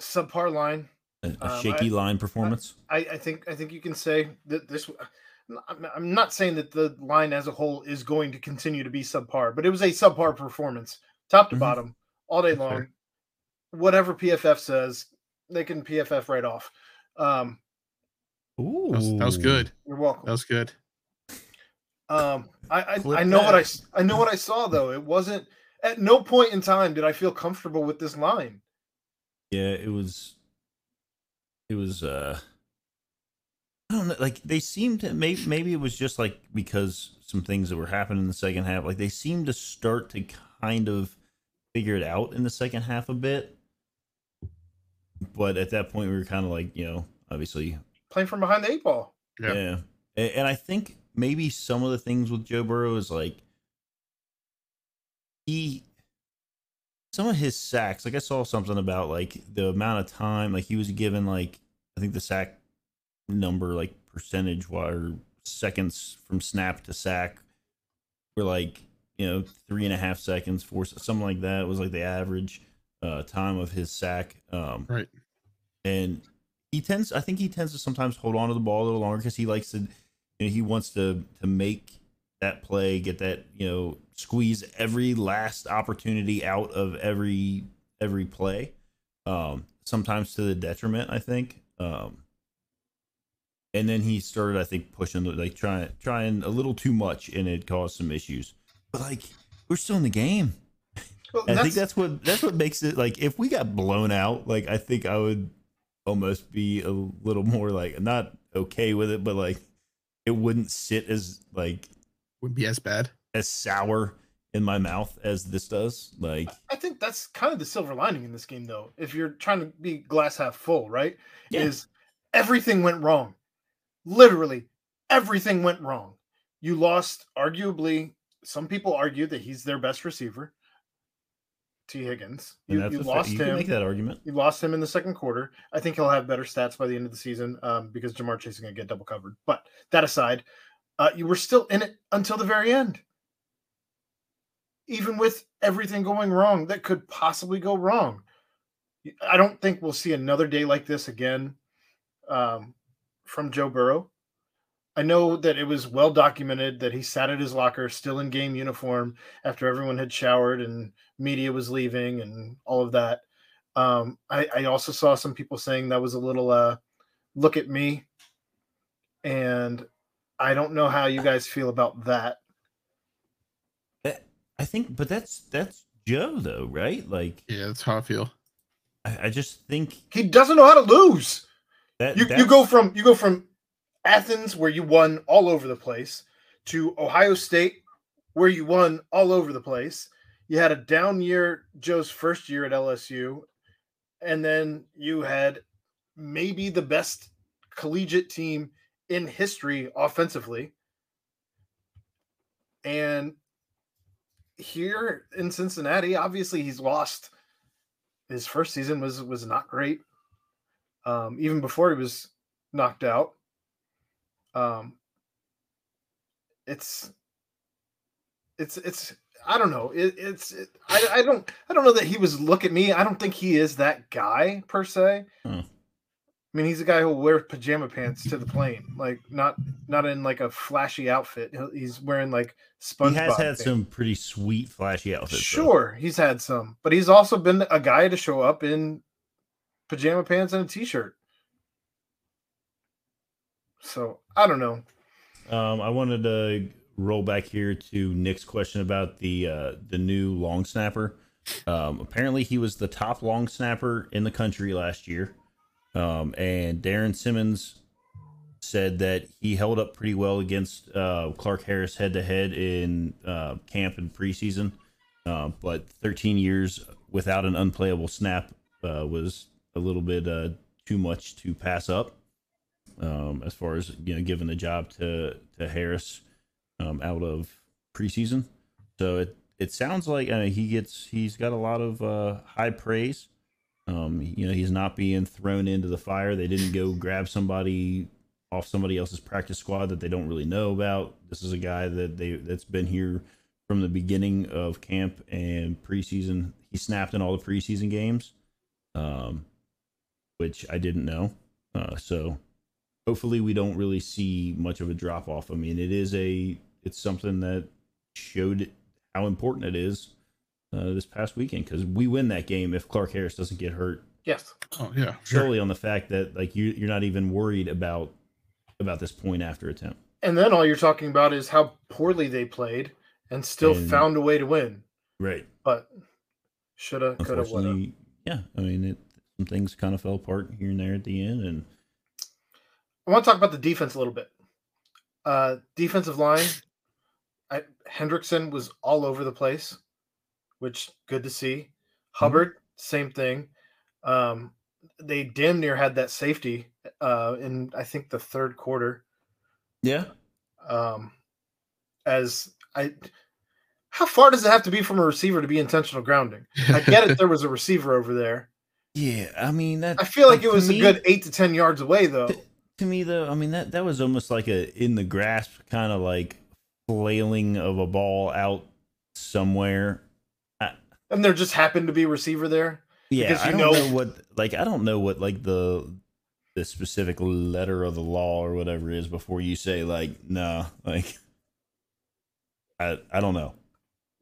[SPEAKER 5] subpar line.
[SPEAKER 7] A, a
[SPEAKER 5] Um,
[SPEAKER 7] shaky
[SPEAKER 5] I-
[SPEAKER 7] line performance.
[SPEAKER 5] I, I think I think you can say that this. I'm I'm not saying that the line as a whole is going to continue to be subpar, but it was a subpar performance, top to
[SPEAKER 7] Mhm.
[SPEAKER 5] bottom, all day
[SPEAKER 6] Fair.
[SPEAKER 5] long. Whatever PFF says, they can PFF right off. Um,
[SPEAKER 7] Ooh,
[SPEAKER 6] That was, that was good.
[SPEAKER 5] you're welcome.
[SPEAKER 6] That was good.
[SPEAKER 5] Um, I I, I know what I I know what I saw though. It wasn't at no point in time did I feel comfortable with this line.
[SPEAKER 7] Yeah, it was. It was. uh I don't know. Like they seemed to maybe maybe it was just like because some things that were happening in the second half. Like they seemed to start to kind of figure it out in the second half a bit. But at that point, we were kind of like, you know, obviously
[SPEAKER 5] Playing from behind the eight ball.
[SPEAKER 6] Yeah.
[SPEAKER 7] Yeah. A- And I think maybe some of the things with Joe Burrow is like he some of his sacks, like I saw something about like the amount of time, like he was given like I think the sack number, like percentage or seconds from snap to sack were like, you know, three and a half seconds, four something like that was like the average uh time of his sack. Um
[SPEAKER 6] Right.
[SPEAKER 7] and he tends i think he tends to sometimes hold on to the ball a little longer because he likes to you know, he wants to to make that play get that you know squeeze every last opportunity out of every every play um sometimes to the detriment i think um and then he started i think pushing the- like trying trying a little too much and it caused some issues. But like we're still in the game.
[SPEAKER 5] Well,
[SPEAKER 7] I think that's what that's what makes it like if we got blown out, like I think I would almost be a little more like not okay with it, but like it wouldn't sit as like
[SPEAKER 6] Wouldn't be as bad.
[SPEAKER 7] as sour in my mouth as this does. Like
[SPEAKER 5] I think that's kind of the silver lining in this game, though. If you're trying to be glass half full, right?
[SPEAKER 7] Yeah.
[SPEAKER 5] Is everything went wrong. Literally, everything went wrong. you lost arguably. Some people argue that he's their best receiver. Tee Higgins. You,
[SPEAKER 7] that's
[SPEAKER 5] you
[SPEAKER 7] a fa-
[SPEAKER 5] lost
[SPEAKER 7] you
[SPEAKER 5] him.
[SPEAKER 7] make that argument.
[SPEAKER 5] You lost him in the second quarter. I think he'll have better stats by the end of the season um, because Ja'Marr Chase is going to get double covered. But that aside, uh, you were still in it until the very end. Even with everything going wrong that could possibly go wrong. I don't think we'll see another day like this again um, from Joe Burrow. I know that it was well documented that he sat at his locker still in game uniform after everyone had showered and media was leaving and all of that. Um, I, I also saw some people saying that was a little uh, look at me. And I don't know how you guys feel about that.
[SPEAKER 7] Eh, I think, but that's that's Joe though, right? Like,
[SPEAKER 6] Yeah, that's how I feel.
[SPEAKER 7] I, I just think
[SPEAKER 5] He doesn't know how to lose.
[SPEAKER 7] that
[SPEAKER 5] You, you go from you go from Athens where you won all over the place to Ohio State where you won all over the place. You had a down year Joe's first year at LSU and then you had maybe the best collegiate team in history offensively. And here in Cincinnati, obviously he's lost. His first season was was not great. Um, even before he was knocked out. Um, it's it's it's I don't know. It, it's it, I I don't I don't know that he was look at me. I don't think he is that guy per se.
[SPEAKER 7] Hmm.
[SPEAKER 5] I mean, he's a guy who will wear pajama pants to the plane, like not not in like a flashy outfit. He's wearing like SpongeBob.
[SPEAKER 7] he has had some pretty sweet flashy outfits. though.
[SPEAKER 5] Sure, he's had some, but he's also been a guy to show up in pajama pants and a t-shirt. So I don't know.
[SPEAKER 7] Um, I wanted to roll back here to Nick's question about the uh, the new long snapper. Um, apparently, he was the top long snapper in the country last year, um, and Darrin Simmons said that he held up pretty well against uh, Clark Harris head to head in uh, camp and preseason. Uh, but 13 years without an unplayable snap uh, was a little bit uh, too much to pass up um, as far as you know, giving the job to to Harris um, out of preseason. So it it sounds like uh, he gets he's got a lot of high praise. Um, you know, he's not being thrown into the fire. They didn't go grab somebody off somebody else's practice squad that they don't really know about. This is a guy that they that's been here from the beginning of camp and preseason. He snapped in all the preseason games, um, which I didn't know. Uh, so hopefully we don't really see much of a drop off. I mean, it is a it's something that showed how important it is uh, this past weekend because we win that game if Clark Harris doesn't get hurt
[SPEAKER 5] Yes.
[SPEAKER 6] Oh yeah, sure.
[SPEAKER 7] solely on the fact that like you you're not even worried about about this point after attempt.
[SPEAKER 5] And then all you're talking about is how poorly they played and still
[SPEAKER 7] And-
[SPEAKER 5] found a way to win.
[SPEAKER 7] Right.
[SPEAKER 5] But shoulda, coulda, woulda.
[SPEAKER 7] Yeah. I mean, it, some things kind of fell apart here and there at the end, and
[SPEAKER 5] I want to talk about the defense a little bit. Uh, defensive line, I, Hendrickson was all over the place, which good to see. Hubbard, same thing. Um, they damn near had that safety uh, in I think the third quarter.
[SPEAKER 7] yeah,
[SPEAKER 5] Um, as I, how far does it have to be from a receiver to be intentional grounding? I get it. There was a receiver over there.
[SPEAKER 7] yeah. I mean that.
[SPEAKER 5] I feel like it
[SPEAKER 7] to
[SPEAKER 5] was a good eight to ten yards away, though.
[SPEAKER 7] to me though. I mean that that was almost like a in the grasp kind of like flailing of a ball out somewhere.
[SPEAKER 5] And there just happened to be a receiver there.
[SPEAKER 7] Yeah,
[SPEAKER 5] Because
[SPEAKER 7] I don't
[SPEAKER 5] know-
[SPEAKER 7] know what like I don't know what like the the specific letter of the law or whatever is before you say like no like I I don't know,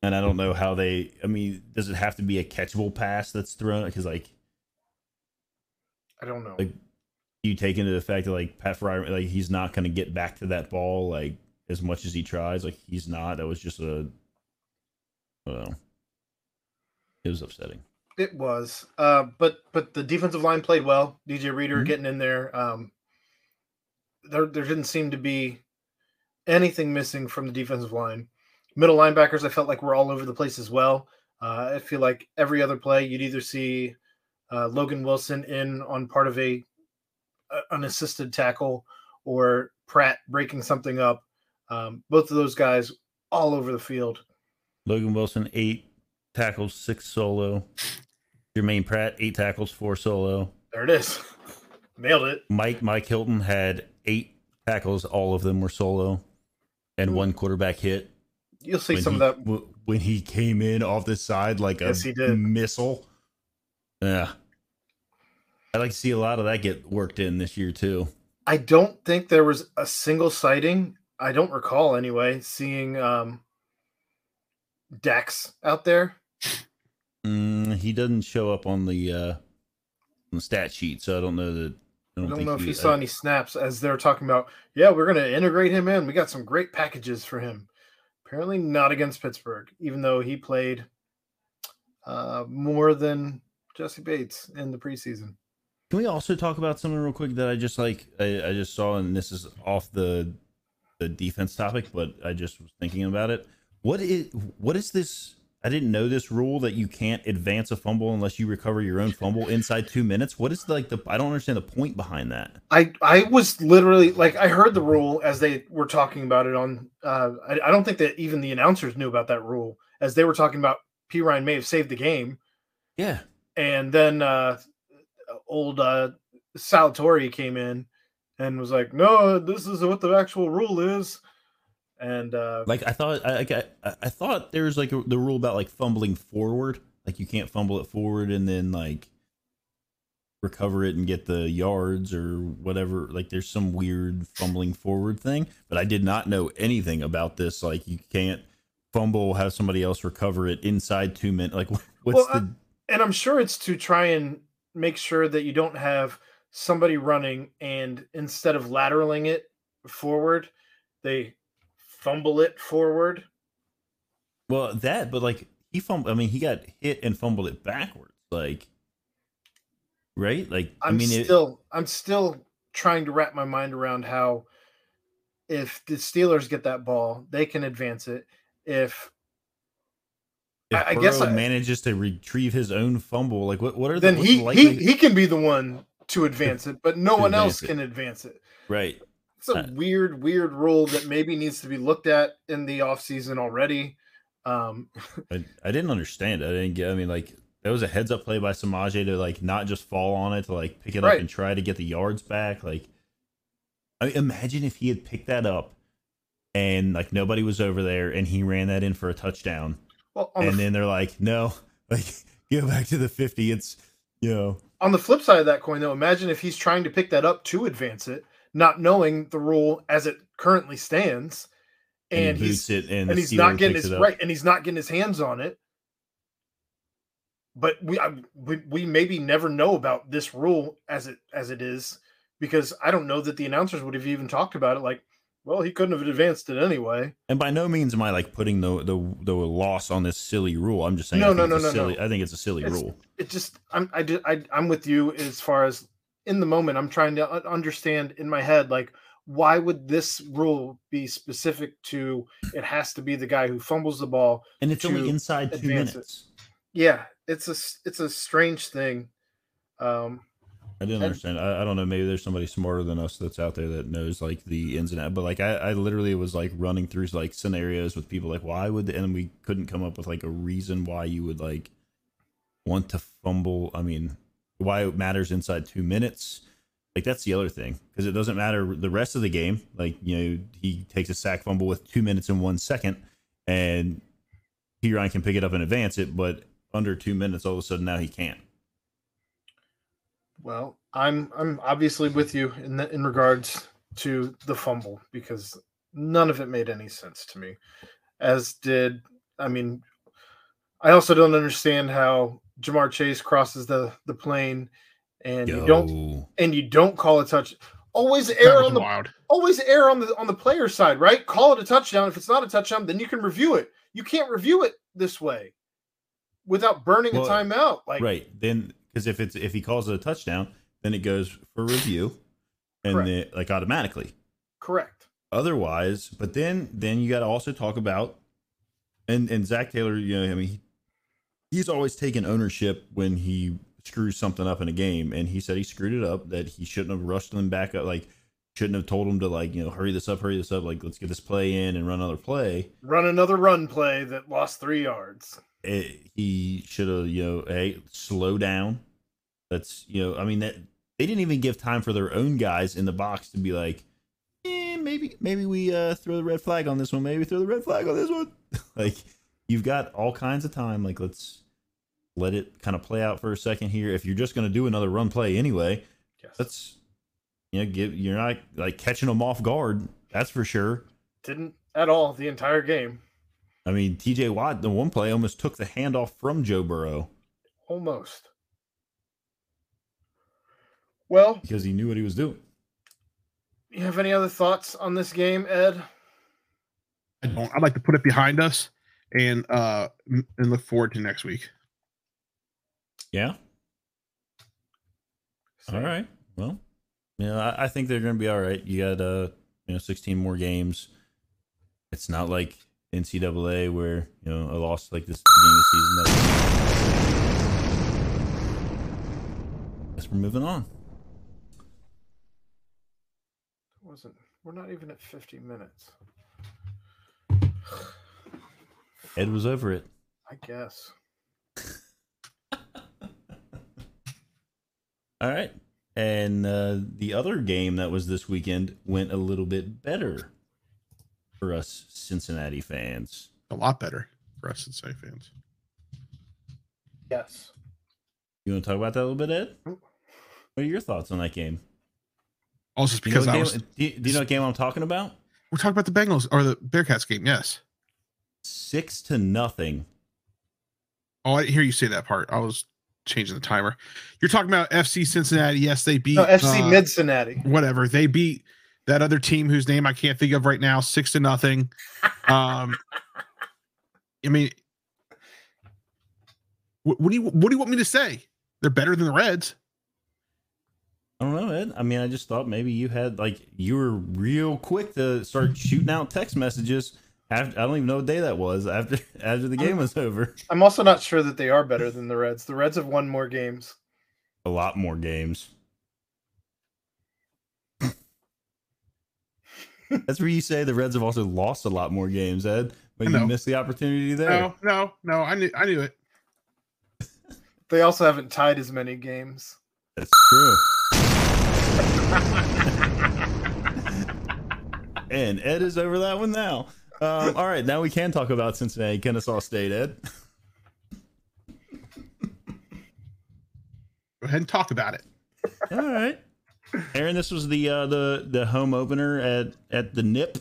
[SPEAKER 7] and I don't know how they. I mean, does it have to be a catchable pass that's thrown? Because like
[SPEAKER 5] I don't know.
[SPEAKER 7] Like, you take into the fact that like Pat Fryer, like he's not going to get back to that ball like as much as he tries. Like he's not. That was just a. I don't know. It was upsetting.
[SPEAKER 5] It was, uh, but but the defensive line played well. DJ Reader
[SPEAKER 7] Mhm.
[SPEAKER 5] getting in there. Um, there there didn't seem to be anything missing from the defensive line. Middle linebackers, I felt like were all over the place as well. Uh, I feel like every other play, you'd either see uh, Logan Wilson in on part of a, a an assisted tackle or Pratt breaking something up. Um, both of those guys all over the field.
[SPEAKER 7] Logan Wilson, eight tackles, six solo. Germaine Pratt, eight tackles, four solo.
[SPEAKER 5] There it is. Nailed it.
[SPEAKER 7] Mike Mike Hilton had eight tackles, all of them were solo, and one quarterback hit.
[SPEAKER 5] You'll see some
[SPEAKER 7] he,
[SPEAKER 5] of that.
[SPEAKER 7] w- when he came in off the side like a
[SPEAKER 5] Yes, he did.
[SPEAKER 7] missile. Yeah, I'd like to see a lot of that get worked in this year too.
[SPEAKER 5] I don't think there was a single sighting. I don't recall anyway seeing um, Dax out there.
[SPEAKER 7] Mm, he doesn't show up on the uh, on the stat sheet, so I don't know that. I
[SPEAKER 5] I
[SPEAKER 7] don't,
[SPEAKER 5] don't
[SPEAKER 7] think
[SPEAKER 5] know if
[SPEAKER 7] he-
[SPEAKER 5] you saw
[SPEAKER 7] I-
[SPEAKER 5] any snaps as they're talking about. Yeah, we're going to integrate him in. We got some great packages for him. Apparently, not against Pittsburgh, even though he played uh, more than Jessie Bates in the preseason.
[SPEAKER 7] Can we also talk about something real quick that I just like I, I just saw and this is off the the defense topic, but I just was thinking about it. What is what is this? I didn't know this rule that you can't advance a fumble unless you recover your own fumble inside two minutes. What is the, like the I don't understand the point behind that.
[SPEAKER 5] I I was literally like I heard the rule as they were talking about it on. Uh, I, I don't think that even the announcers knew about that rule as they were talking about. Perine may have saved the game,
[SPEAKER 7] Yeah.
[SPEAKER 5] and then uh, old uh, Steratore came in and was like, "No, this is what the actual rule is." And uh,
[SPEAKER 7] Like I thought I I, I- I thought there was like a, the rule about like fumbling forward. Like you can't fumble it forward and then like recover it and get the yards or whatever. Like there's some weird fumbling forward thing, but I did not know anything about this. Like you can't fumble, have somebody else recover it inside two minutes. Like what's
[SPEAKER 5] Well,
[SPEAKER 7] the
[SPEAKER 5] and I'm sure it's to try and make sure that you don't have somebody running and instead of lateraling it forward, they fumble it forward.
[SPEAKER 7] well that? But like he fumbled. I mean, he got hit and fumbled it backwards. Like right? Like
[SPEAKER 5] I'm
[SPEAKER 7] I mean, it-
[SPEAKER 5] still I'm still trying to wrap my mind around how if the Steelers get that ball, they can advance it. If
[SPEAKER 7] if
[SPEAKER 5] I- I guess I-
[SPEAKER 7] manages to retrieve his own fumble, like what? What are
[SPEAKER 5] then
[SPEAKER 7] what's
[SPEAKER 5] he
[SPEAKER 7] the
[SPEAKER 5] he he can be the one to advance it, but no one else
[SPEAKER 7] it.
[SPEAKER 5] can advance it.
[SPEAKER 7] right?
[SPEAKER 5] It's a weird, weird rule that maybe needs to be looked at in the offseason already. Um,
[SPEAKER 7] I, I didn't understand. I didn't get. I mean, like that was a heads up play by Samaje to like not just fall on it to like pick it
[SPEAKER 5] Right.
[SPEAKER 7] up and try to get the yards back. Like, I mean, imagine if he had picked that up and like nobody was over there and he ran that in for a touchdown,
[SPEAKER 5] well, on the,
[SPEAKER 7] and then they're like, no, like go back to the fifty. It's you know.
[SPEAKER 5] on the flip side of that coin, though, imagine if he's trying to pick that up to advance it, not knowing the rule as it currently stands,
[SPEAKER 7] And,
[SPEAKER 5] and,
[SPEAKER 7] he
[SPEAKER 5] he's
[SPEAKER 7] it and,
[SPEAKER 5] and he's not getting his right, and he's not getting his hands on it. But we, I, we we maybe never know about this rule as it as it is because I don't know that the announcers would have even talked about it. Like, well, he couldn't have advanced it anyway.
[SPEAKER 7] And by no means am I like putting the the, the loss on this silly rule. I'm just saying.
[SPEAKER 5] No, no, no, no,
[SPEAKER 7] silly,
[SPEAKER 5] no.
[SPEAKER 7] I think it's a silly
[SPEAKER 5] It's-
[SPEAKER 7] rule.
[SPEAKER 5] it just I'm I, I'm with you as far as in the moment I'm trying to understand in my head like why would this rule be specific to it has to be the guy who fumbles the ball
[SPEAKER 7] And it's only inside two
[SPEAKER 5] advance it.
[SPEAKER 7] minutes.
[SPEAKER 5] yeah it's a it's a strange thing um
[SPEAKER 7] I didn't
[SPEAKER 5] And-
[SPEAKER 7] understand. I, I don't know. Maybe there's somebody smarter than us that's out there that knows like the ins and outs. But like I, I literally was like running through like scenarios with people like why would the, and we couldn't come up with like a reason why you would like want to fumble. I mean, why it matters inside two minutes. Like that's the other thing because it doesn't matter the rest of the game. Like you know he takes a sack fumble with two minutes and one second, and Perine can pick it up and advance it, but under two minutes, all of a sudden now he can't.
[SPEAKER 5] well I'm I'm obviously with you in the, in regards to the fumble because none of it made any sense to me as did I mean I also don't understand how Ja'Marr Chase crosses the the plane and you don't and you don't call a touch. Always
[SPEAKER 6] That
[SPEAKER 5] err on the
[SPEAKER 6] wild.
[SPEAKER 5] always err on the on the player side, right? Call it a touchdown. If it's not a touchdown, then you can review it. You can't review it this way without burning
[SPEAKER 7] Well,
[SPEAKER 5] a timeout. Like
[SPEAKER 7] right then because if it's if he calls it a touchdown then it goes for review and
[SPEAKER 5] Correct.
[SPEAKER 7] then like automatically
[SPEAKER 5] correct.
[SPEAKER 7] otherwise but then then you got to also talk about and and Zac Taylor you know i mean he, he's always taken ownership when he screws something up in a game and he said he screwed it up that he shouldn't have rushed them back up like shouldn't have told him to like you know hurry this up, hurry this up. Like let's get this play in and run another play.
[SPEAKER 5] Run another run play that lost three yards.
[SPEAKER 7] It, he should have you know hey slow down. That's you know I mean that they didn't even give time for their own guys in the box to be like, eh, maybe maybe we uh, throw the red flag on this one. Maybe throw the red flag on this one. like you've got all kinds of time. Like let's let it kind of play out for a second here. If you're just going to do another run play anyway,
[SPEAKER 5] Yes.
[SPEAKER 7] let's you know give you're not like catching them off guard. That's for sure.
[SPEAKER 5] Didn't at all the entire game.
[SPEAKER 7] I mean, T.J. Watt, the one play almost took the handoff from Joe Burrow
[SPEAKER 5] Almost. Well,
[SPEAKER 7] because he knew what he was doing.
[SPEAKER 5] you have any other thoughts on this game, Ed?
[SPEAKER 6] I don't. I'd like to put it behind us and uh and look forward to next week.
[SPEAKER 7] Yeah. All right. Well, yeah, I, I think they're going to be all right. You got uh, you know, 16 more games. It's not like NCAA where you know a loss like this beginning of the season. That guess we're moving on.
[SPEAKER 5] Wasn't we're not even at 50 minutes.
[SPEAKER 7] Ed was over it.
[SPEAKER 5] I guess.
[SPEAKER 7] All right. And uh, the other game that was this weekend went a little bit better for us Cincinnati fans.
[SPEAKER 6] A lot better for us Cincinnati fans.
[SPEAKER 5] Yes.
[SPEAKER 7] You want to talk about that a little bit, Ed? What are your thoughts on that game?
[SPEAKER 6] Also, just
[SPEAKER 7] Do you, know
[SPEAKER 6] because I
[SPEAKER 7] game,
[SPEAKER 6] was,
[SPEAKER 7] do, you, do you know what game I'm talking about?
[SPEAKER 6] we're talking about the Bengals or the Bearcats game. Yes.
[SPEAKER 7] Six to nothing.
[SPEAKER 6] Oh, I hear you say that part. I was changing the timer. You're talking about FC Cincinnati. Yes, they beat
[SPEAKER 5] No, FC
[SPEAKER 6] uh,
[SPEAKER 5] Mid Cincinnati.
[SPEAKER 6] whatever. They beat that other team whose name I can't think of right now, six to nothing. Um, I mean, what, what do you what do you want me to say? They're better than the Reds.
[SPEAKER 7] I don't know, Ed. I mean, I just thought maybe you had like you were real quick to start shooting out text messages. After, I don't even know what day that was after after the game was over.
[SPEAKER 5] I'm also not sure that they are better than the Reds. The Reds have won more games.
[SPEAKER 7] A lot more games. That's where you say the Reds have also lost a lot more games, Ed. But you missed the opportunity there.
[SPEAKER 6] No, no, no. I knew I knew it.
[SPEAKER 5] They also haven't tied as many games.
[SPEAKER 7] That's true. and Ed is over that one now. Um, all right, now we can talk about Cincinnati, Kennesaw State, Ed.
[SPEAKER 6] Go ahead and talk about it.
[SPEAKER 7] All right, Aaron, this was the uh, the the home opener at at the Nip,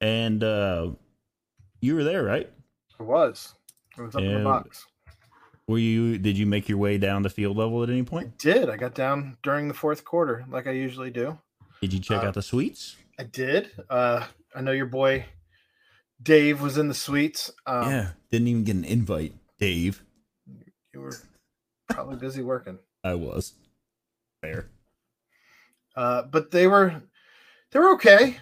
[SPEAKER 7] and uh, you were there, right?
[SPEAKER 5] It was. It was up in the box.
[SPEAKER 7] Were you? Did you make your way down to field level at any point?
[SPEAKER 5] Did I got down during the fourth quarter, like I usually do.
[SPEAKER 7] Did you check
[SPEAKER 5] Uh,
[SPEAKER 7] out the suites?
[SPEAKER 5] I did. Uh, I know your boy Dave was in the suites. Um,
[SPEAKER 7] yeah, didn't even get an invite, Dave.
[SPEAKER 5] You were probably busy working.
[SPEAKER 7] I was there.
[SPEAKER 5] Uh, but they were they were okay.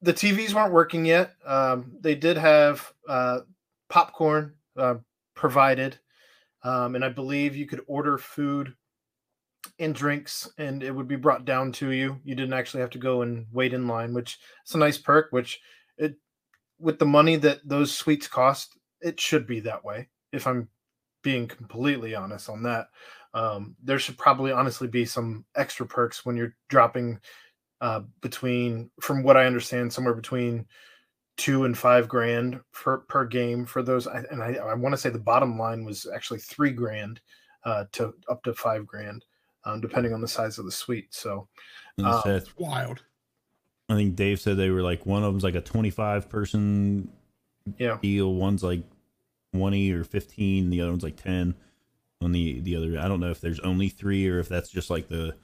[SPEAKER 5] The TVs weren't working yet. Um, they did have uh, popcorn uh, provided, um, and I believe you could order food and drinks, and it would be brought down to you. You didn't actually have to go and wait in line, which is a nice perk. Which with the money that those suites cost, it should be that way. If I'm being completely honest on that, um, there should probably honestly be some extra perks when you're dropping uh, between, from what I understand, somewhere between two and five grand for per game for those. And I, I want to say the bottom line was actually three grand uh, to up to five grand, um, depending on the size of the suite. So
[SPEAKER 7] And
[SPEAKER 5] Um,
[SPEAKER 7] said-
[SPEAKER 6] wild.
[SPEAKER 7] I think Dave said they were like one of them's like a 25 person
[SPEAKER 5] yeah,
[SPEAKER 7] deal, one's like 20 or 15, the other one's like 10. On the the other, I don't know if there's only three or if that's just like the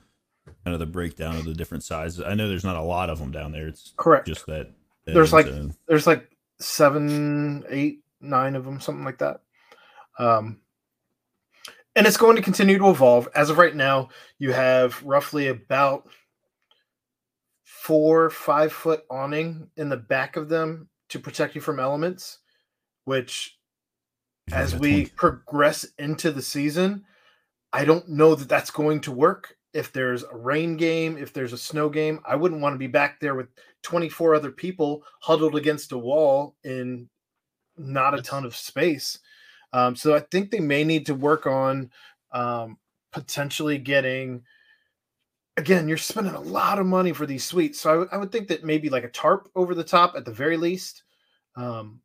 [SPEAKER 7] kind of the breakdown of the different sizes. I know there's not a lot of them down there. It's
[SPEAKER 5] correct.
[SPEAKER 7] just that. that
[SPEAKER 5] There's like-
[SPEAKER 7] zone.
[SPEAKER 5] there's like seven, eight, nine of them, something like that. Um, and it's going to continue to evolve. As of right now, you have roughly about four, five foot awning in the back of them to protect you from elements, which as we
[SPEAKER 7] 20
[SPEAKER 5] progress into the season, I don't know that that's going to work if there's a rain game, if there's a snow game, I wouldn't want to be back there with 24 other people huddled against a wall in not a ton of space. Um, so I think they may need to work on um, potentially getting. Again, you're spending a lot of money for these suites, so I would- think that maybe like a tarp over the top at the very least. Um,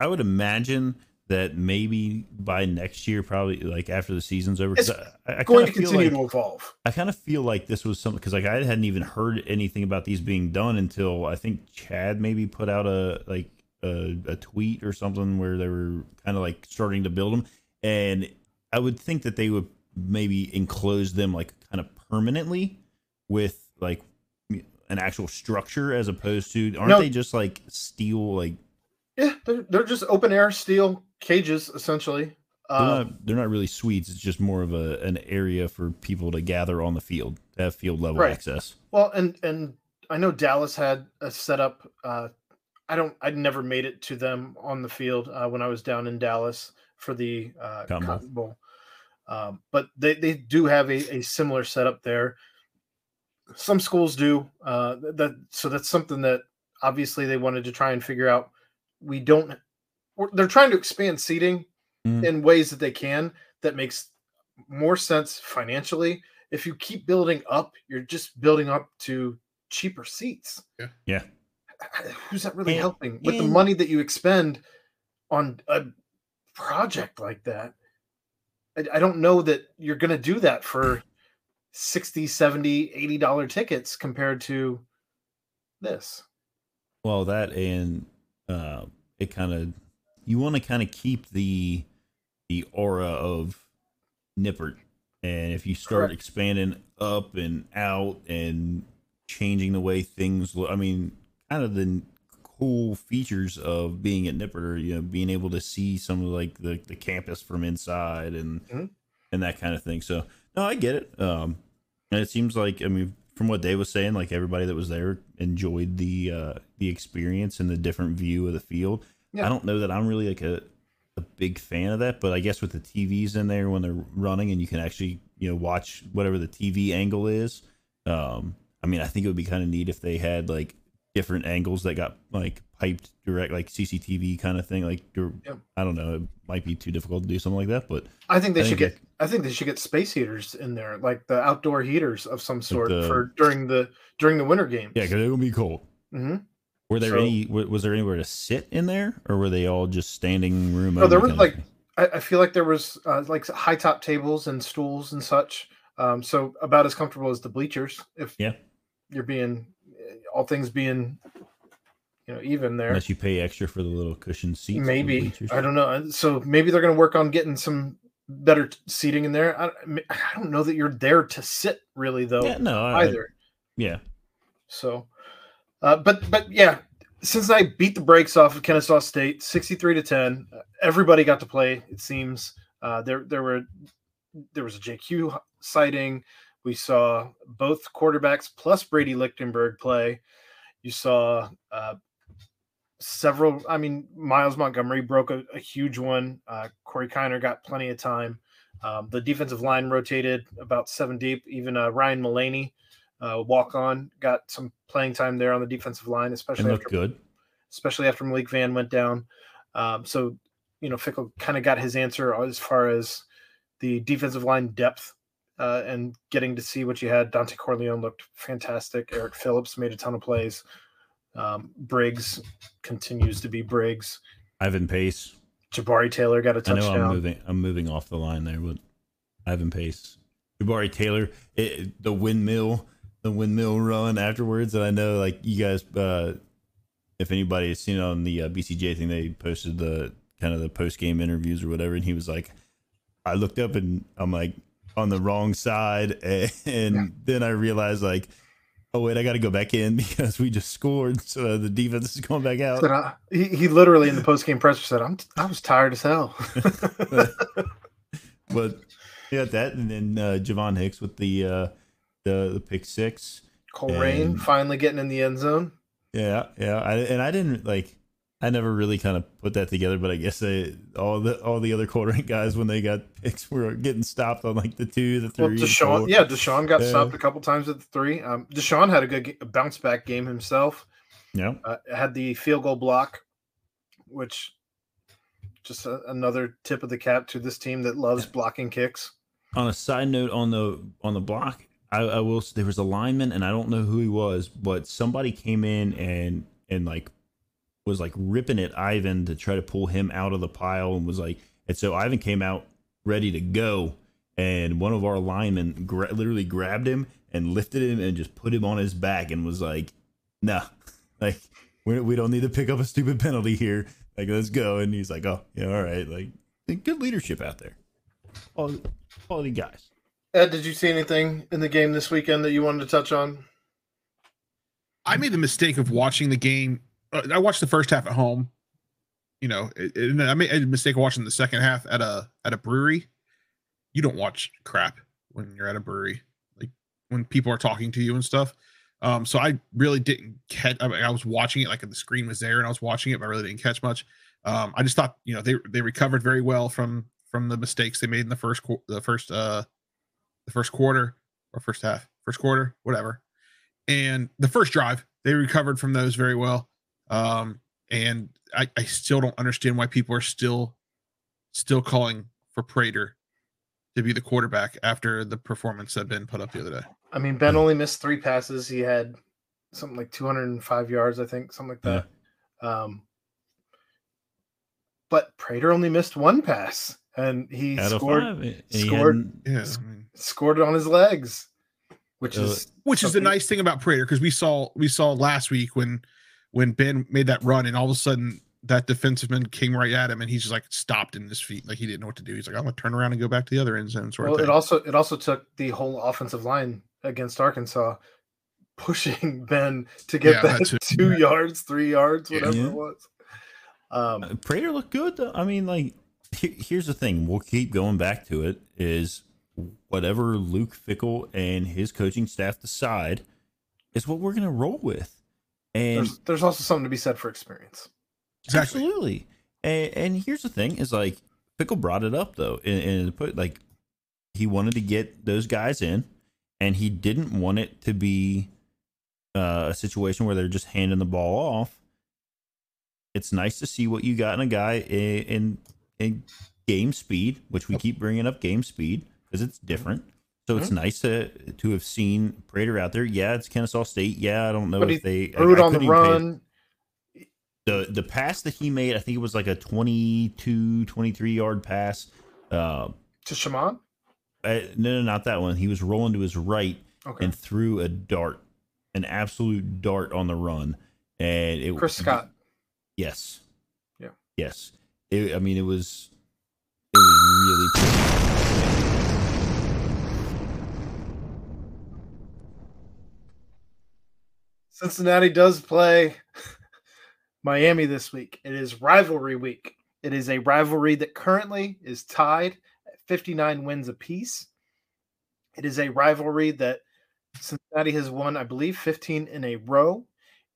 [SPEAKER 7] I would imagine that maybe by next year, probably like after the season's over,
[SPEAKER 5] It's
[SPEAKER 7] I, I
[SPEAKER 5] going to continue
[SPEAKER 7] like-
[SPEAKER 5] to evolve.
[SPEAKER 7] I kind of feel like this was something because like I hadn't even heard anything about these being done until I think Chad maybe put out a like a, a tweet or something where they were kind of like starting to build them, and I would think that they would maybe enclose them like kind of permanently with like an actual structure as opposed to aren't
[SPEAKER 5] No.
[SPEAKER 7] they just like steel like
[SPEAKER 5] Yeah, they're, they're just open air steel cages essentially.
[SPEAKER 7] they're
[SPEAKER 5] Um,
[SPEAKER 7] not they're not really suites it's just more of a an area for people to gather on the field to have field level
[SPEAKER 5] Right.
[SPEAKER 7] access
[SPEAKER 5] Well, and and I know Dallas had a setup. Uh, I don't. I never made it to them on the field uh, when I was down in Dallas for the uh,
[SPEAKER 7] Cotton Bowl.
[SPEAKER 5] Cotton Bowl. Um, but they they do have a, a similar setup there. Some schools do. Uh, that so that's something that obviously they wanted to try and figure out. We don't. we're- They're trying to expand seating
[SPEAKER 7] Mm.
[SPEAKER 5] in ways that they can that makes more sense financially if you keep building up, you're just building up to cheaper seats.
[SPEAKER 7] yeah
[SPEAKER 5] Who's that really
[SPEAKER 7] And-
[SPEAKER 5] helping with the money that you expend on a project like that? I, I don't know that you're going to do that for 60, 70, 80 dollar tickets compared to this.
[SPEAKER 7] Well, that and uh, it kind of you want to kind of keep the the aura of Nippert, and if you start
[SPEAKER 5] Correct.
[SPEAKER 7] expanding up and out and changing the way things look, I mean, kind of the cool features of being at Nippert, are, you know, being able to see some of like the the campus from inside and
[SPEAKER 5] Mhm.
[SPEAKER 7] and that kind of thing. So no, I get it. Um, and it seems like I mean, from what Dave was saying, like everybody that was there enjoyed the uh, the experience and the different view of the field.
[SPEAKER 5] Yeah.
[SPEAKER 7] I don't know that I'm really like a a big fan of that, but I guess with the TVs in there when they're running and you can actually you know watch whatever the TV angle is. Um, I mean, I think it would be kind of neat if they had like different angles that got like piped direct, like CCTV kind of thing. Like,
[SPEAKER 5] Yeah.
[SPEAKER 7] I don't know, it might be too difficult to do something like that, but
[SPEAKER 5] I think they
[SPEAKER 7] I
[SPEAKER 5] should
[SPEAKER 7] think
[SPEAKER 5] get. I think they should get space heaters in there, like the outdoor heaters of some sort
[SPEAKER 7] the-
[SPEAKER 5] for during the during the winter games.
[SPEAKER 7] yeah, because it would be cool.
[SPEAKER 5] hmm
[SPEAKER 7] Were there
[SPEAKER 5] So-
[SPEAKER 7] any? Was there anywhere to sit in there, or were they all just standing room?
[SPEAKER 5] No, there was like? I, I feel like there was uh, like high top tables and stools and such. Um, so about as comfortable as the bleachers. If
[SPEAKER 7] Yeah.
[SPEAKER 5] you're being all things being you know even there.
[SPEAKER 7] unless you pay extra for the little cushion seats.
[SPEAKER 5] maybe. I don't know. Uh, So maybe they're going to work on getting some better t- seating in there. I, I don't know that you're there to sit really though
[SPEAKER 7] Yeah, no, I,
[SPEAKER 5] either.
[SPEAKER 7] yeah,
[SPEAKER 5] So, uh, but but yeah, since I beat the brakes off of Kennesaw State, sixty-three to ten, uh, everybody got to play. It seems uh, there there were there was a JQ sighting. We saw both quarterbacks plus Brady Lichtenberg play. You saw uh, several. I mean, Myles Montgomery broke a, a huge one. Uh, Corey Kiner got plenty of time. Um, the defensive line rotated about seven deep. Even uh, Ryan Mullaney, uh, walk on, got some playing time there on the defensive line, especially after
[SPEAKER 7] good.
[SPEAKER 5] especially after Malik Vann went down. Um, so, you know, Fickell kind of got his answer as far as the defensive line depth uh, and getting to see what you had. Dontay Corleone looked fantastic. Eric Phillips made a ton of plays. Um, Briggs continues to be Briggs.
[SPEAKER 7] Ivan Pace.
[SPEAKER 5] Jabari Taylor got a
[SPEAKER 7] I know
[SPEAKER 5] touchdown.
[SPEAKER 7] I'm moving. I'm moving off the line there, but Ivan Pace, Jabari Taylor, it, the windmill, the windmill run afterwards. And I know, like you guys, uh, if anybody has seen it on the uh, BCJ thing, they posted the kind of the post game interviews or whatever, and he was like, I looked up and I'm like on the wrong side, and, and then I realized like. Oh wait, I got to go back in because we just scored, so the defense is going back out.
[SPEAKER 5] Said, uh, he, he literally in the post game presser said, "I'm I was tired as hell."
[SPEAKER 7] but got that, and then uh, Javon Hicks with the uh, the the pick six.
[SPEAKER 5] Cole Rain
[SPEAKER 7] And-
[SPEAKER 5] finally getting in the end zone.
[SPEAKER 7] Yeah, yeah. I, and I didn't like. I never really kind of put that together, but I guess they, all the all the other quarterback guys when they got picks were getting stopped on like the two, the three.
[SPEAKER 5] Well, Deshawn,
[SPEAKER 7] four.
[SPEAKER 5] yeah, Deshawn got stopped a couple times at the three. Um, Deshawn had a good bounce back game himself.
[SPEAKER 7] yeah.
[SPEAKER 5] Uh, had the field goal block, which just a, another tip of the cap to this team that loves blocking kicks.
[SPEAKER 7] On a side note, on the on the block, I, I will. There was a lineman, and I don't know who he was, but somebody came in and and like was like ripping at Ivan to try to pull him out of the pile, and was like, and so Ivan came out ready to go, and one of our linemen gra- literally grabbed him and lifted him and just put him on his back, and was like, "Nah, like we we don't need to pick up a stupid penalty here. Like let's go." And he's like, "Oh yeah, all right." Like good leadership out there. Quality, quality guys.
[SPEAKER 5] Ed, did you see anything in the game this weekend that you wanted to touch on?
[SPEAKER 6] I made the mistake of watching the game. I watched the first half at home. You know, it- it- I made a mistake of watching the second half at a at a brewery. You don't watch crap when you're at a brewery, like when people are talking to you and stuff. Um, so I really didn't catch. I, I was watching it like the screen was there, and I was watching it, but I really didn't catch much. Um, I just thought, you know, they they recovered very well from from the mistakes they made in the first the first uh the first quarter or first half, first quarter, whatever and the first drive they recovered from those very well um and I, I still don't understand why people are still still calling for prater to be the quarterback after the performance that ben put up the other day
[SPEAKER 5] I mean, Ben only missed three passes. He had something like 205 yards, I think, something like that. Um, but Prater only missed one pass, and he
[SPEAKER 7] Out
[SPEAKER 5] scored
[SPEAKER 7] five, he
[SPEAKER 5] scored-
[SPEAKER 6] yeah
[SPEAKER 5] S-
[SPEAKER 6] I
[SPEAKER 5] scored it on his legs, which
[SPEAKER 7] Uh,
[SPEAKER 5] is
[SPEAKER 6] which is the nice thing about prater because we saw we saw last week when when ben made that run and all of a sudden that defensive man came right at him and he's just like stopped in his feet like he didn't know what to do he's like i'm gonna turn around and go back to the other end zone sort
[SPEAKER 5] Well,
[SPEAKER 6] of
[SPEAKER 5] it also it also took the whole offensive line against Arkansas pushing Ben to get
[SPEAKER 6] Yeah, that
[SPEAKER 5] that
[SPEAKER 6] too.
[SPEAKER 5] two yards, three yards, whatever
[SPEAKER 7] Yeah.
[SPEAKER 5] it was. Um,
[SPEAKER 7] Uh, Prater looked good though. I mean, like he- here's the thing. We'll keep going back to it. Is whatever Luke Fickell and his coaching staff decide is what we're gonna roll with. And
[SPEAKER 5] there's there's also something to be said for experience.
[SPEAKER 6] exactly
[SPEAKER 7] Absolutely. And, and here's the thing: is like Fickell brought it up though, and, and put like he wanted to get those guys in, and he didn't want it to be uh, a situation where they're just handing the ball off. It's nice to see what you got in a guy in in, in game speed, which we keep bringing up game speed because it's different. So it's nice to to have seen Prater out there. Yeah, it's Kennesaw State. Yeah, I don't know
[SPEAKER 5] But
[SPEAKER 7] if they
[SPEAKER 5] threw it on the
[SPEAKER 7] couldn't even pay-
[SPEAKER 5] run.
[SPEAKER 7] the the pass that he made, I think it was like a 22, 23 yard pass. Uh,
[SPEAKER 5] To Shaman?
[SPEAKER 7] uh, no, no, not that one. He was rolling to his right
[SPEAKER 5] Okay.
[SPEAKER 7] and threw a dart, an absolute dart on the run, and it
[SPEAKER 5] Chris Scott.
[SPEAKER 7] Yes.
[SPEAKER 5] Yeah.
[SPEAKER 7] Yes. It, I mean, it was. It was really.
[SPEAKER 5] Cincinnati does play Miami this week. It is rivalry week. It is a rivalry that currently is tied at 59 wins apiece. It is a rivalry that Cincinnati has won, I believe, 15 in a row.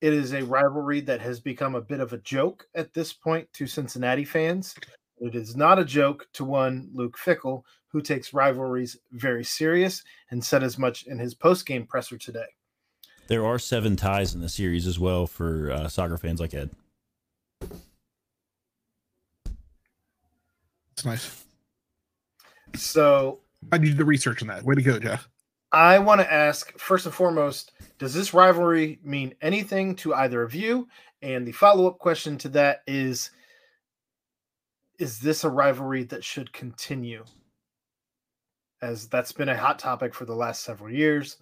[SPEAKER 5] It is a rivalry that has become a bit of a joke at this point to Cincinnati fans. It is not a joke to one Luke Fickell, who takes rivalries very serious and said as much in his post-game presser today.
[SPEAKER 7] There are seven ties in the series as well for uh, soccer fans like Ed.
[SPEAKER 6] it's nice
[SPEAKER 5] So
[SPEAKER 6] i did the research on that way to go jeff
[SPEAKER 5] I want to ask first and foremost, does this rivalry mean anything to either of you? And the follow-up question to that is is this a rivalry that should continue? As that's been a hot topic for the last several years,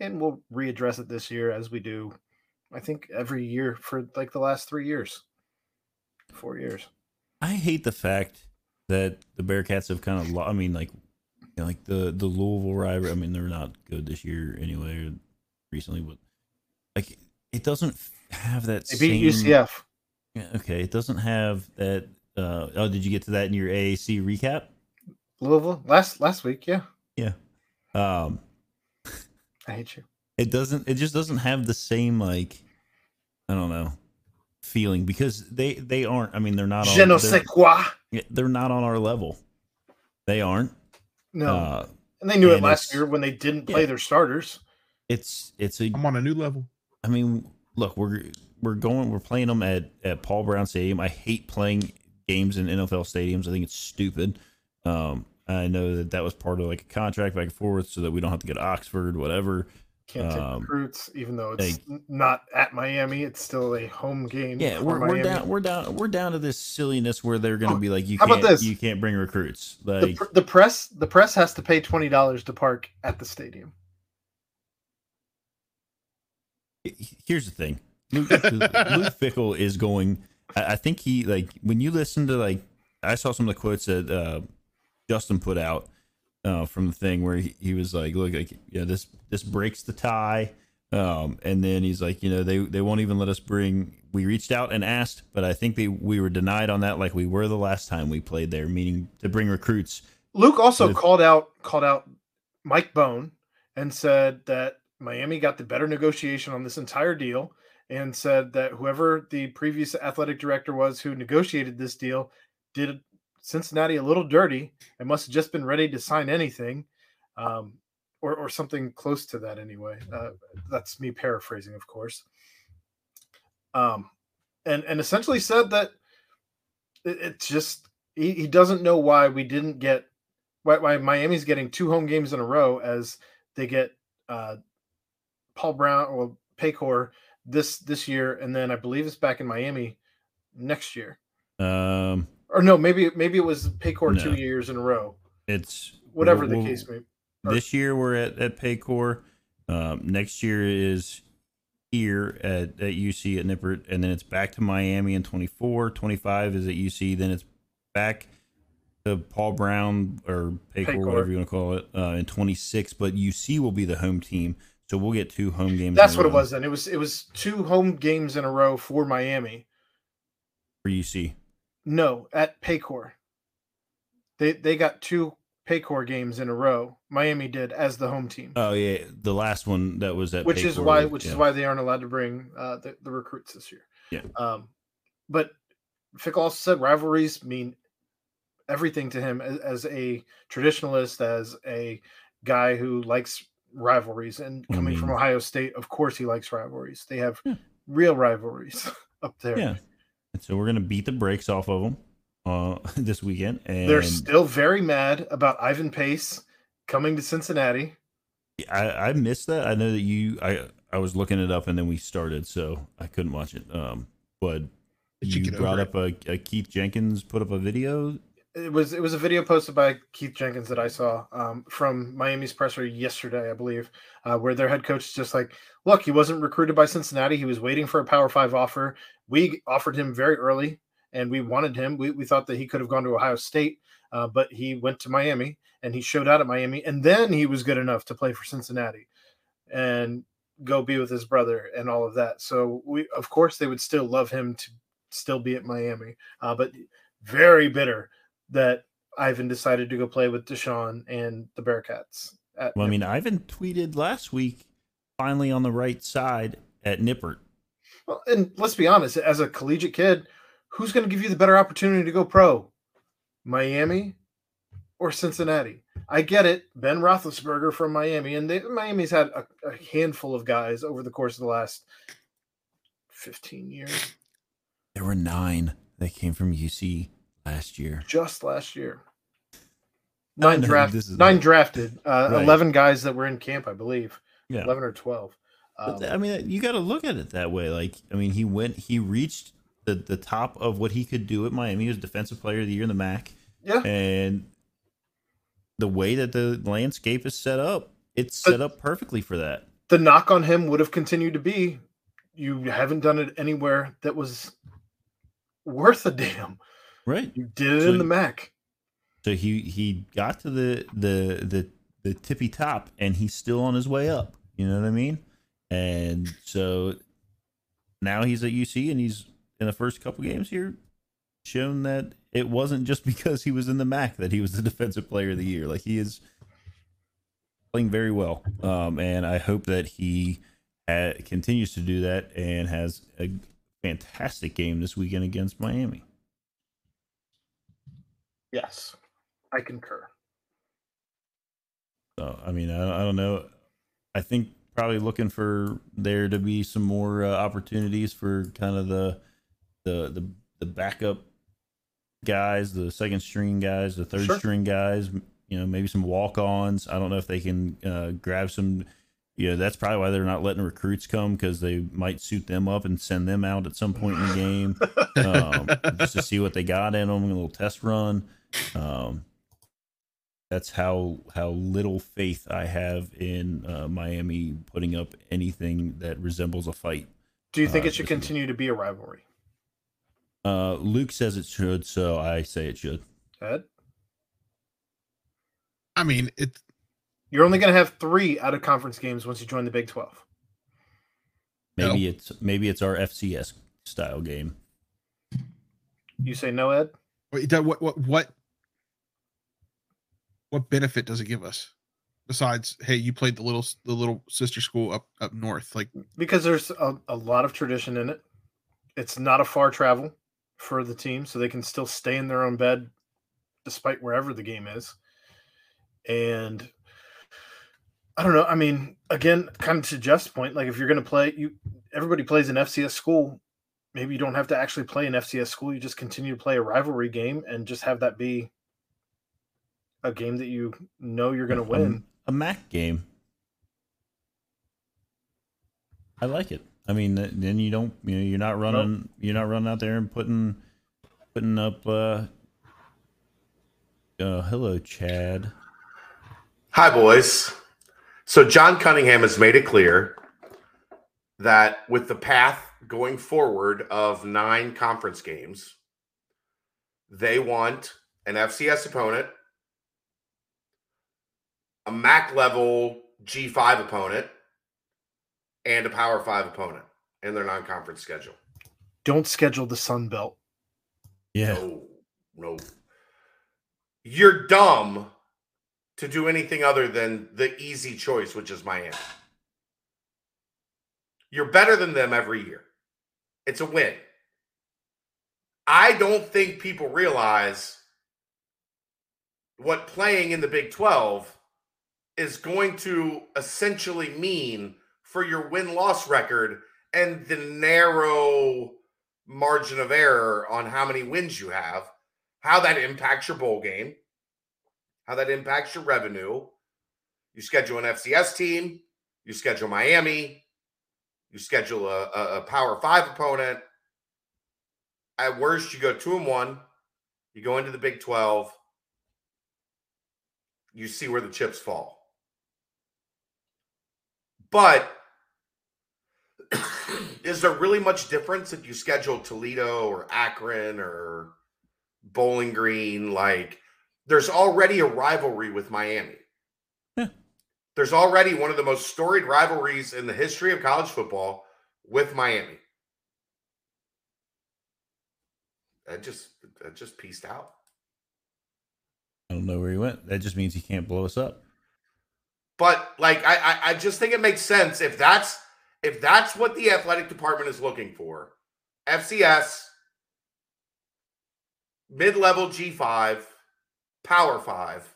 [SPEAKER 5] and we'll readdress it this year as we do I think every year for like the last 3 years. 4 years.
[SPEAKER 7] I hate the fact that the Bearcats have kind of. Lo- I mean, like, you know, like the the Louisville rivalry. I mean, they're not good this year anyway. Recently, but like, it doesn't have that.
[SPEAKER 5] They beat
[SPEAKER 7] same,
[SPEAKER 5] UCF.
[SPEAKER 7] Yeah, Okay, it doesn't have that. Uh, oh, did you get to that in your AAC recap?
[SPEAKER 5] Louisville last last week, yeah.
[SPEAKER 7] Yeah. Um,
[SPEAKER 5] I hate you.
[SPEAKER 7] it doesn't. It just doesn't have the same like. I don't know. feeling because they they aren't. I mean, they're not.
[SPEAKER 5] Je
[SPEAKER 7] on,
[SPEAKER 5] ne
[SPEAKER 7] they're,
[SPEAKER 5] sais quoi.
[SPEAKER 7] they're not on our level. They aren't.
[SPEAKER 5] No,
[SPEAKER 7] Uh,
[SPEAKER 5] and they knew it last year when they didn't play
[SPEAKER 7] yeah.
[SPEAKER 5] their starters.
[SPEAKER 7] it's it's a
[SPEAKER 6] I'm on a new level.
[SPEAKER 7] I mean, look, we're we're going, we're playing them at at Paul Brown Stadium. I hate playing games in NFL stadiums. I think it's stupid. Um, I know that that was part of like a contract back and forth, so that we don't have to go to Oxford, whatever.
[SPEAKER 5] Can't take
[SPEAKER 7] Um,
[SPEAKER 5] recruits, even though it's n- not at Miami. It's still a home game.
[SPEAKER 7] Yeah, we're, we're down, we're down, we're down to this silliness where they're going to
[SPEAKER 5] Oh,
[SPEAKER 7] be like, you can't, you can't bring recruits.
[SPEAKER 5] The,
[SPEAKER 7] Like,
[SPEAKER 5] pr- the press, the press has to pay twenty dollars to park at the stadium.
[SPEAKER 7] here's the thing luke, luke Fickell is going I, I think he like when you listen to like i saw some of the quotes that uh justin put out uh from the thing where he, he was like look like yeah this this breaks the tie. Um and then he's like you know they they won't even let us bring we reached out and asked but i think they we were denied on that like we were the last time we played there meaning to bring recruits.
[SPEAKER 5] Luke also
[SPEAKER 7] With-
[SPEAKER 5] called out called out Mike Bohn and said that Miami got the better negotiation on this entire deal and said that whoever the previous athletic director was who negotiated this deal did Cincinnati a little dirty and must have just been ready to sign anything um, or, or something close to that anyway. Uh, that's me paraphrasing, of course. Um, and, and essentially said that it, it's just he, he doesn't know why we didn't get why, why Miami's getting two home games in a row as they get uh, Paul Brown or Paycor this this year, and then I believe it's back in Miami next year.
[SPEAKER 7] um
[SPEAKER 5] Or no, maybe maybe it was Paycor
[SPEAKER 7] No.
[SPEAKER 5] two years in a row.
[SPEAKER 7] it's
[SPEAKER 5] Whatever
[SPEAKER 7] we'll-
[SPEAKER 5] the case may. or-
[SPEAKER 7] this year we're at at Paycor. Um, next year is here at, at UC at Nippert, and then it's back to Miami in 24. 25 is at UC. Then it's back to Paul Brown or Paycor, whatever you want to call it, uh, in 26. But UC will be the home team, so we'll get two home games.
[SPEAKER 5] That's what it was. Then it was it was two home games in a row for Miami.
[SPEAKER 7] for UC.
[SPEAKER 5] No, at Paycor. They they got two Paycor games in a row. Miami did as the home team.
[SPEAKER 7] Oh yeah, the last one that was at
[SPEAKER 5] which is why which
[SPEAKER 7] yeah.
[SPEAKER 5] is why they aren't allowed to bring uh, the, the recruits this year.
[SPEAKER 7] Yeah.
[SPEAKER 5] Um, but Fickell also said rivalries mean everything to him as, as a traditionalist, as a guy who likes rivalries, and
[SPEAKER 7] I
[SPEAKER 5] coming from Ohio State, of course he likes rivalries. They have
[SPEAKER 7] Yeah.
[SPEAKER 5] real rivalries up there.
[SPEAKER 7] Yeah, and so we're gonna beat the brakes off of them uh, this weekend, and
[SPEAKER 5] They're still very mad about Ivan Pace coming to Cincinnati.
[SPEAKER 7] I, I missed that. I know that you. I I was looking it up and then we started, so I couldn't watch it. Um, but
[SPEAKER 6] Did you
[SPEAKER 7] you brought up a, a Keith Jenkins put up a video.
[SPEAKER 5] It was it was a video posted by Keith Jenkins that I saw um, from Miami's presser yesterday, I believe, uh, where their head coach is just like, look, he wasn't recruited by Cincinnati. He was waiting for a Power Five offer. We offered him very early, and we wanted him. We, we thought that he could have gone to Ohio State, uh, but he went to Miami and he showed out at Miami, and then he was good enough to play for Cincinnati and go be with his brother and all of that. So we, of course, they would still love him to still be at Miami, uh, but very bitter that Ivan decided to go play with Deshawn and the Bearcats. At
[SPEAKER 7] Well, I mean, Ivan tweeted last week, finally on the right side at Nippert.
[SPEAKER 5] Well, and let's be honest, as a collegiate kid, who's going to give you the better opportunity to go pro? Miami or Cincinnati? I get it. Ben Roethlisberger from Miami, and they, Miami's had a, a handful of guys over the course of the last 15 years,
[SPEAKER 7] There were nine that came from UC last year.
[SPEAKER 5] just last year. Nine
[SPEAKER 7] No,
[SPEAKER 5] draft,
[SPEAKER 7] this is-
[SPEAKER 5] nine drafted, uh,
[SPEAKER 7] Right.
[SPEAKER 5] 11 guys that were in camp, I believe.
[SPEAKER 7] Yeah.
[SPEAKER 5] 11 or 12.
[SPEAKER 7] But
[SPEAKER 5] Um,
[SPEAKER 7] th- I mean, you got to look at it that way. Like, I mean, he went, he reached the the top of what he could do at Miami. He was Defensive Player of the Year in the MAC,
[SPEAKER 5] yeah.
[SPEAKER 7] and the way that the landscape is set up, it's
[SPEAKER 5] But-
[SPEAKER 7] set up perfectly for that.
[SPEAKER 5] the knock on him would have continued to be you haven't done it anywhere that was worth a damn.
[SPEAKER 7] Right.
[SPEAKER 5] You did it
[SPEAKER 7] So
[SPEAKER 5] in the MAC.
[SPEAKER 7] So he he got to the the the the tippy top, and he's still on his way up. You know what I mean? And so now he's at UC, and he's in the first couple games here shown that it wasn't just because he was in the MAC that he was the defensive player of the year. Like he is playing very well, um, and I hope that he ha- continues to do that and has a fantastic game this weekend against Miami.
[SPEAKER 5] Yes, I concur.
[SPEAKER 7] So I mean, I, I don't know. I think probably looking for there to be some more uh, opportunities for kind of the the the the backup guys, the second string guys, the third
[SPEAKER 5] Sure.
[SPEAKER 7] string guys. You know, maybe some walk-ons. I don't know if they can uh, grab some. You know, that's probably why they're not letting recruits come because they might suit them up and send them out at some point in the game um, just to see what they got in them, a little test run. Um, that's how how little faith I have in uh, Miami putting up anything that resembles a fight.
[SPEAKER 5] Do you think
[SPEAKER 7] Uh,
[SPEAKER 5] it should continue to be a rivalry?
[SPEAKER 7] Uh, Luke says it should, so I say it should.
[SPEAKER 5] Ed,
[SPEAKER 6] I mean, it.
[SPEAKER 5] you're only going to have three out of conference games once you join the Big Twelve.
[SPEAKER 7] Maybe it's maybe it's our FCS style game.
[SPEAKER 5] You say no, Ed?
[SPEAKER 6] Wait, What what what what benefit does it give us besides hey you played the little the little sister school up up north like
[SPEAKER 5] Because there's a, a lot of tradition in it. It's not a far travel for the team, so they can still stay in their own bed despite wherever the game is. And I don't know. I mean, again, kind of to Jeff's point, like if you're going to play, you everybody plays an FCS school. Maybe you don't have to actually play an FCS school. You just continue to play a rivalry game and just have that be a game that you know you're going to win.
[SPEAKER 7] a MAC game. I like it. I mean, then you don't, you know, you're not running, you're not running out there and putting, putting up. uh uh, hello, Chad.
[SPEAKER 1] Hi, boys. So John Cunningham has made it clear that with the path going forward of nine conference games, they want an FCS opponent, a MAC level G5 opponent, and a Power 5 opponent in their non conference schedule.
[SPEAKER 5] Don't schedule the Sun Belt.
[SPEAKER 7] Yeah,
[SPEAKER 1] No, no. You're dumb to do anything other than the easy choice, which is Miami. You're better than them every year. It's a win. I don't think people realize what playing in the Big 12 is going to essentially mean for your win loss record and the narrow margin of error on how many wins you have, how that impacts your bowl game, how that impacts your revenue. You schedule an FCS team, you schedule Miami, you schedule a, a, a Power Five opponent. At worst, you go two and one. You go into the Big Twelve. You see where the chips fall. But is there really much difference if you schedule Toledo or Akron or Bowling Green? Like, there's already a rivalry with Miami.
[SPEAKER 7] Yeah.
[SPEAKER 1] There's already one of the most storied rivalries in the history of college football with Miami. That just that just pieced out.
[SPEAKER 7] I don't know where he went. That just means he can't blow us up.
[SPEAKER 1] But like I, I I just think it makes sense if that's if that's what the athletic department is looking for. FCS mid-level G5, Power 5,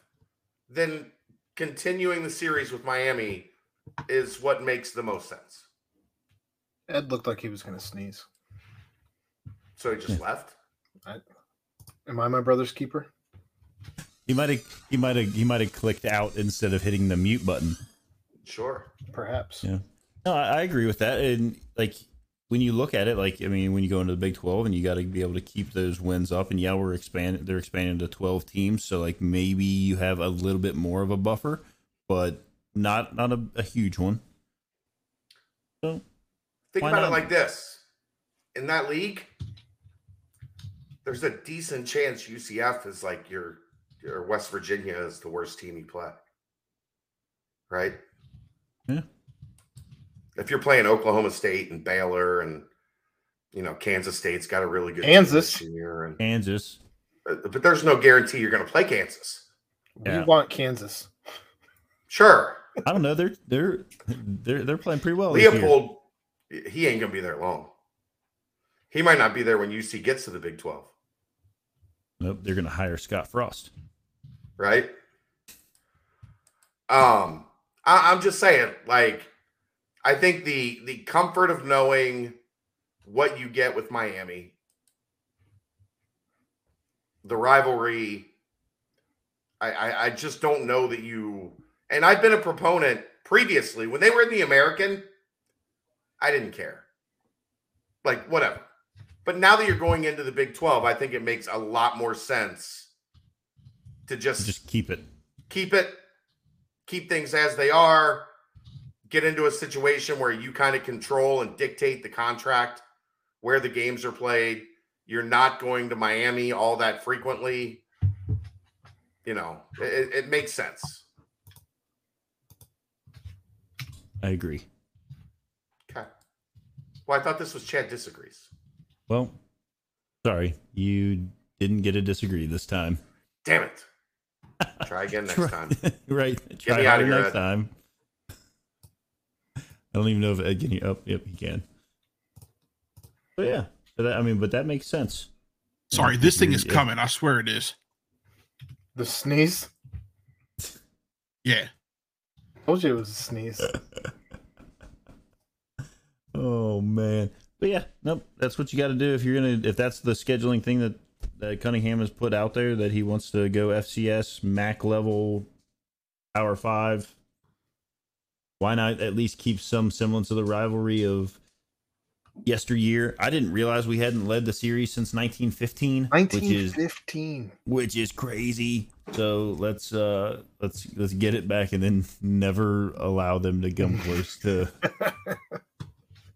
[SPEAKER 1] then continuing the series with Miami is what makes the most sense.
[SPEAKER 5] Ed looked like he was going to sneeze.
[SPEAKER 1] So he just left.
[SPEAKER 5] Am I my brother's keeper?
[SPEAKER 7] He might have, he might have, he might have clicked out instead of hitting the mute button.
[SPEAKER 1] Sure.
[SPEAKER 5] Perhaps.
[SPEAKER 7] Yeah. No, I, I agree with that. And like when you look at it, like I mean, when you go into the Big Twelve and you got to be able to keep those wins up, and yeah, we're expanding. They're expanding to twelve teams, so like maybe you have a little bit more of a buffer, but not not a, a huge one. So
[SPEAKER 1] Think about
[SPEAKER 7] not?
[SPEAKER 1] it like this. In that league, there's a decent chance UCF is like your or West Virginia is the worst team you play. Right?
[SPEAKER 7] Yeah.
[SPEAKER 1] If you're playing Oklahoma State and Baylor and you know Kansas State's got a really good team
[SPEAKER 5] Kansas.
[SPEAKER 1] this year, and
[SPEAKER 7] Kansas,
[SPEAKER 1] but but there's no guarantee you're going to play Kansas.
[SPEAKER 7] Yeah.
[SPEAKER 5] We want Kansas.
[SPEAKER 1] Sure,
[SPEAKER 7] I don't know. They're they're they're they're playing pretty well.
[SPEAKER 1] Leipold, he ain't going to be there long. He might not be there when UC gets to the Big 12,
[SPEAKER 7] Nope, they're going to hire Scott Frost.
[SPEAKER 1] Right? Um, I, I'm just saying, like, I think the the comfort of knowing what you get with Miami, the rivalry. I, I, I just don't know that you. And I've been a proponent previously when they were in the American. I didn't care. Like whatever. But now that you're going into the Big 12, I think it makes a lot more sense to just,
[SPEAKER 7] Just keep it.
[SPEAKER 1] keep it, keep things as they are, get into a situation where you kind of control and dictate the contract, where the games are played. You're not going to Miami all that frequently. You know, it, it makes sense.
[SPEAKER 7] I agree.
[SPEAKER 1] Okay. Well, I thought this was Chad disagrees.
[SPEAKER 7] Well, sorry, you didn't get a disagree this time.
[SPEAKER 1] Damn it. Try again next time.
[SPEAKER 7] right.
[SPEAKER 1] Get
[SPEAKER 7] Try
[SPEAKER 1] me outta
[SPEAKER 7] harder
[SPEAKER 1] here,
[SPEAKER 7] next
[SPEAKER 1] Ed.
[SPEAKER 7] time. I don't even know if Ed can hear. Oh, yep, he can. But yeah, so that, I mean, but that makes sense.
[SPEAKER 6] Sorry, this thing is coming. I swear it is.
[SPEAKER 5] The sneeze.
[SPEAKER 6] Yeah.
[SPEAKER 5] I told you it was a sneeze.
[SPEAKER 7] Oh man. But yeah, nope. That's what you got to do if you're gonna. If that's the scheduling thing that that Cunningham has put out there that he wants to go FCS MAC level, Power Five. Why not at least keep some semblance of the rivalry of yesteryear? I didn't realize we hadn't led the series since 1915, which is
[SPEAKER 5] 1915.
[SPEAKER 7] which is crazy. So let's uh let's let's get it back and then never allow them to come close to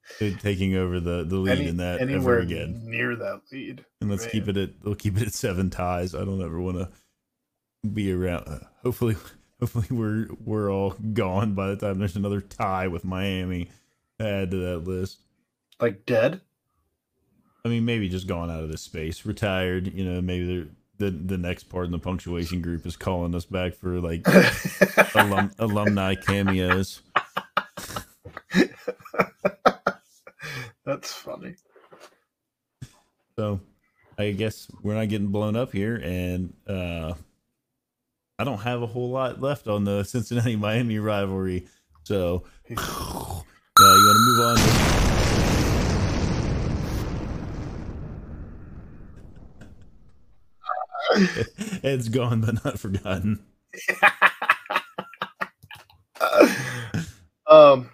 [SPEAKER 7] taking over the the lead
[SPEAKER 5] Any-
[SPEAKER 7] in that
[SPEAKER 5] anywhere
[SPEAKER 7] ever again.
[SPEAKER 5] near that lead.
[SPEAKER 7] And let's keep it at we'll keep it at seven ties. I don't ever want to be around. Uh, hopefully, hopefully we're we're all gone by the time there's another tie with Miami to add to that list.
[SPEAKER 5] Like dead.
[SPEAKER 7] I mean, maybe just gone out of this space, retired. You know, maybe they're. The, the next part in the punctuation group is calling us back for like alum, alumni cameos.
[SPEAKER 5] That's funny.
[SPEAKER 7] So I guess we're not getting blown up here, and uh, I don't have a whole lot left on the Cincinnati Miami rivalry. So uh, you want to move on? To- Ed's gone, but not forgotten.
[SPEAKER 5] um,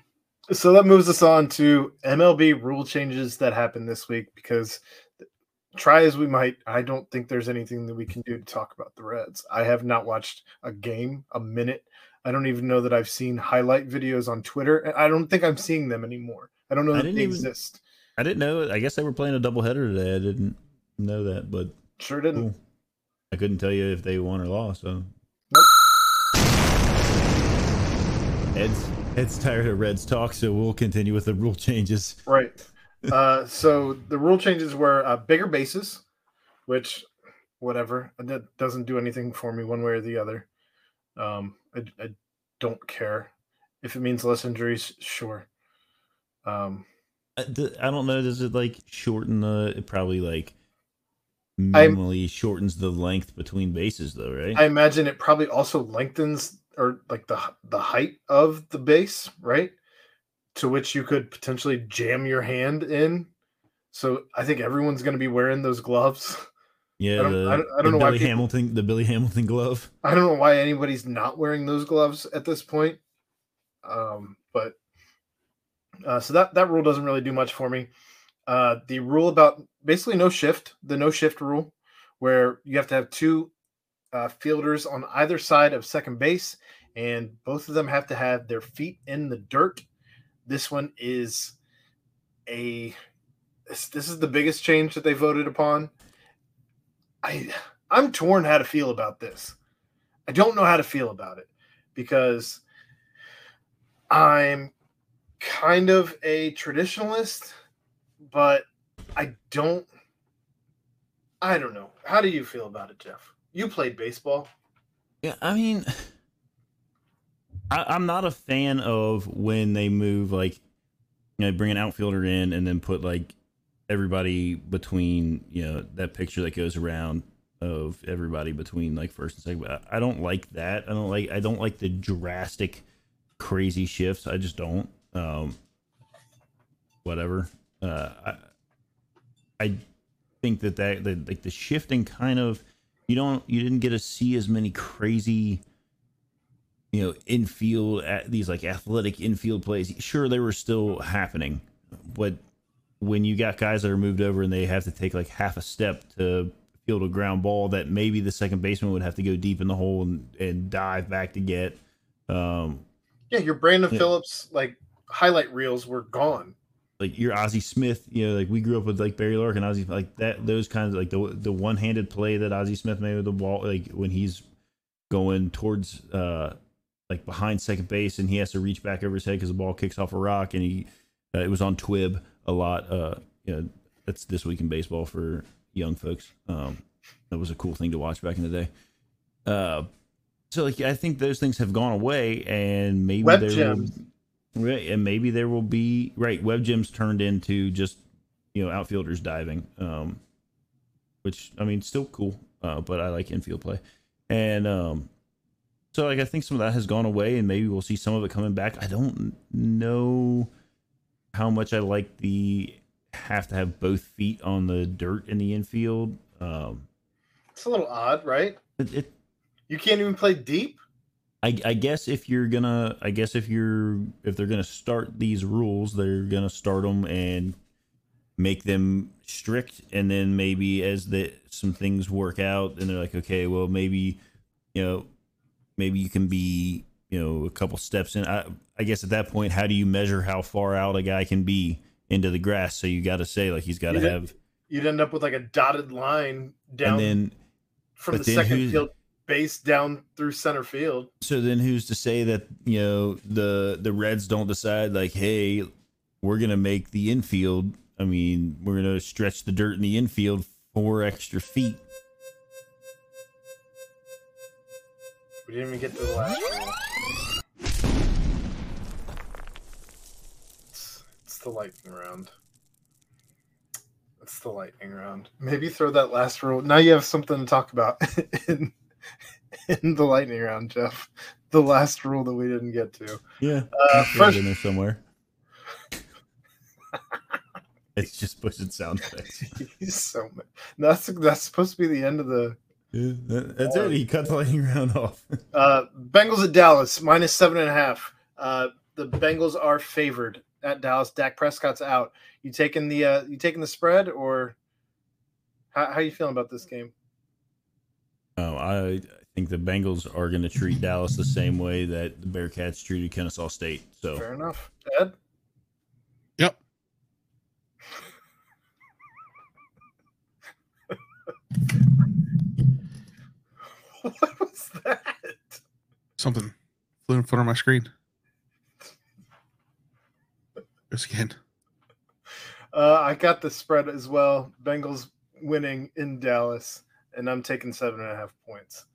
[SPEAKER 5] so that moves us on to MLB rule changes that happened this week because try as we might, I don't think there's anything that we can do to talk about the Reds. I have not watched a game, a minute. I don't even know that I've seen highlight videos on Twitter. and I don't think I'm seeing them anymore. I don't know that they
[SPEAKER 7] even-
[SPEAKER 5] exist.
[SPEAKER 7] I didn't know. I guess they were playing a doubleheader today. I didn't know that, but
[SPEAKER 5] Sure didn't.
[SPEAKER 7] cool. I couldn't tell you if they won or lost. So Ed's Ed's tired of Reds talk, so we'll continue with the rule changes.
[SPEAKER 5] Right. Uh, so the rule changes were uh, bigger bases, which, whatever, that doesn't do anything for me one way or the other. Um, I, I don't care if it means less injuries. Sure. Um,
[SPEAKER 7] I, d- I don't know. Does it like shorten the? It probably like
[SPEAKER 5] I'm-
[SPEAKER 7] minimally shortens the length between bases, though, right?
[SPEAKER 5] I imagine it probably also lengthens or like the the height of the base, right? To which you could potentially jam your hand in. So I think everyone's going to be wearing those gloves.
[SPEAKER 7] yeah,
[SPEAKER 5] I don't-
[SPEAKER 7] the,
[SPEAKER 5] I don't- I don't know why people-
[SPEAKER 7] Hamilton, the Billy Hamilton glove.
[SPEAKER 5] I don't know why anybody's not wearing those gloves at this point. Um, but uh, so that that rule doesn't really do much for me. Uh, the rule about basically no shift, the no shift rule, where you have to have two uh, fielders on either side of second base, and both of them have to have their feet in the dirt. This one is a this, this is the biggest change that they voted upon. I I'm torn how to feel about this. I don't know how to feel about it because I'm kind of a traditionalist, but I don't I don't know. How do you feel about it, Jeff? You played baseball.
[SPEAKER 7] Yeah, I mean, I, I'm not a fan of when they move like, you know, bring an outfielder in and then put like everybody between you know that picture that goes around of everybody between like first and second. I I don't like that. I don't like I don't like the drastic, crazy shifts. I just don't. Um, whatever. Uh, I I think that that, that like the shifting kind of you don't you didn't get to see as many crazy you know infield at these like athletic infield plays sure they were still happening but when you got guys that are moved over and they have to take like half a step to field a ground ball that maybe the second baseman would have to go deep in the hole and, and dive back to get um
[SPEAKER 5] Yeah, your Brandon
[SPEAKER 7] Yeah.
[SPEAKER 5] Phillips like highlight reels were gone.
[SPEAKER 7] Like your Ozzie Smith, you know, like we grew up with like Barry Larkin, Ozzie, like that, those kinds of like the the one handed play that Ozzie Smith made with the ball, like when he's going towards uh like behind second base and he has to reach back over his head because the ball kicks off a rock and he uh, it was on Twib a lot. Uh, you know, that's this week in baseball for young folks. Um, that was a cool thing to watch back in the day. Uh, so like I think those things have gone away and maybe
[SPEAKER 5] Web
[SPEAKER 7] will-
[SPEAKER 5] gems.
[SPEAKER 7] Right, and maybe there will be right web gems turned into just you know outfielders diving, um, which I mean still cool, uh, but I like infield play, and um, so like I think some of that has gone away, and maybe we'll see some of it coming back. I don't know how much I like the have to have both feet on the dirt in the infield. Um,
[SPEAKER 5] It's a little odd, right?
[SPEAKER 7] it, it
[SPEAKER 5] You can't even play deep.
[SPEAKER 7] I, I guess if you're gonna, I guess if you're, if they're gonna start these rules, they're gonna start them and make them strict, and then maybe as the some things work out, and they're like, okay, well, maybe, you know, maybe you can be, you know, a couple steps in. I, I guess at that point, how do you measure how far out a guy can be into the grass? So you got to say like he's got to have,
[SPEAKER 5] You'd end up with like a dotted line down
[SPEAKER 7] and then
[SPEAKER 5] from the second field base down through center field.
[SPEAKER 7] So then who's to say that, you know, the the Reds don't decide like, hey, we're gonna make the infield. I mean, we're gonna stretch the dirt in the infield four extra feet.
[SPEAKER 5] We didn't even get to the last rule. It's, it's the lightning round. It's the lightning round. Maybe throw that last rule. Now you have something to talk about in, in the lightning round, Jeff. The last rule that we didn't get to.
[SPEAKER 7] Yeah.
[SPEAKER 5] Uh, first,
[SPEAKER 7] in there somewhere. it's just pushing sound effects.
[SPEAKER 5] he's so mad. That's that's supposed to be the end of the
[SPEAKER 7] Yeah, that- that's it. He cut the lightning round off.
[SPEAKER 5] Uh, Bengals at Dallas minus seven and a half. Uh, the Bengals are favored at Dallas. Dak Prescott's out. You taking the uh, you taking the spread or how how you feeling about this game?
[SPEAKER 7] Oh, I think the Bengals are going to treat Dallas the same way that the Bearcats treated Kennesaw State. So
[SPEAKER 5] Fair enough. Ed,
[SPEAKER 6] Yep.
[SPEAKER 5] what was that?
[SPEAKER 6] Something flew in front of my screen. Just again.
[SPEAKER 5] Uh, I got the spread as well. Bengals winning in Dallas, and I'm taking seven and a half points.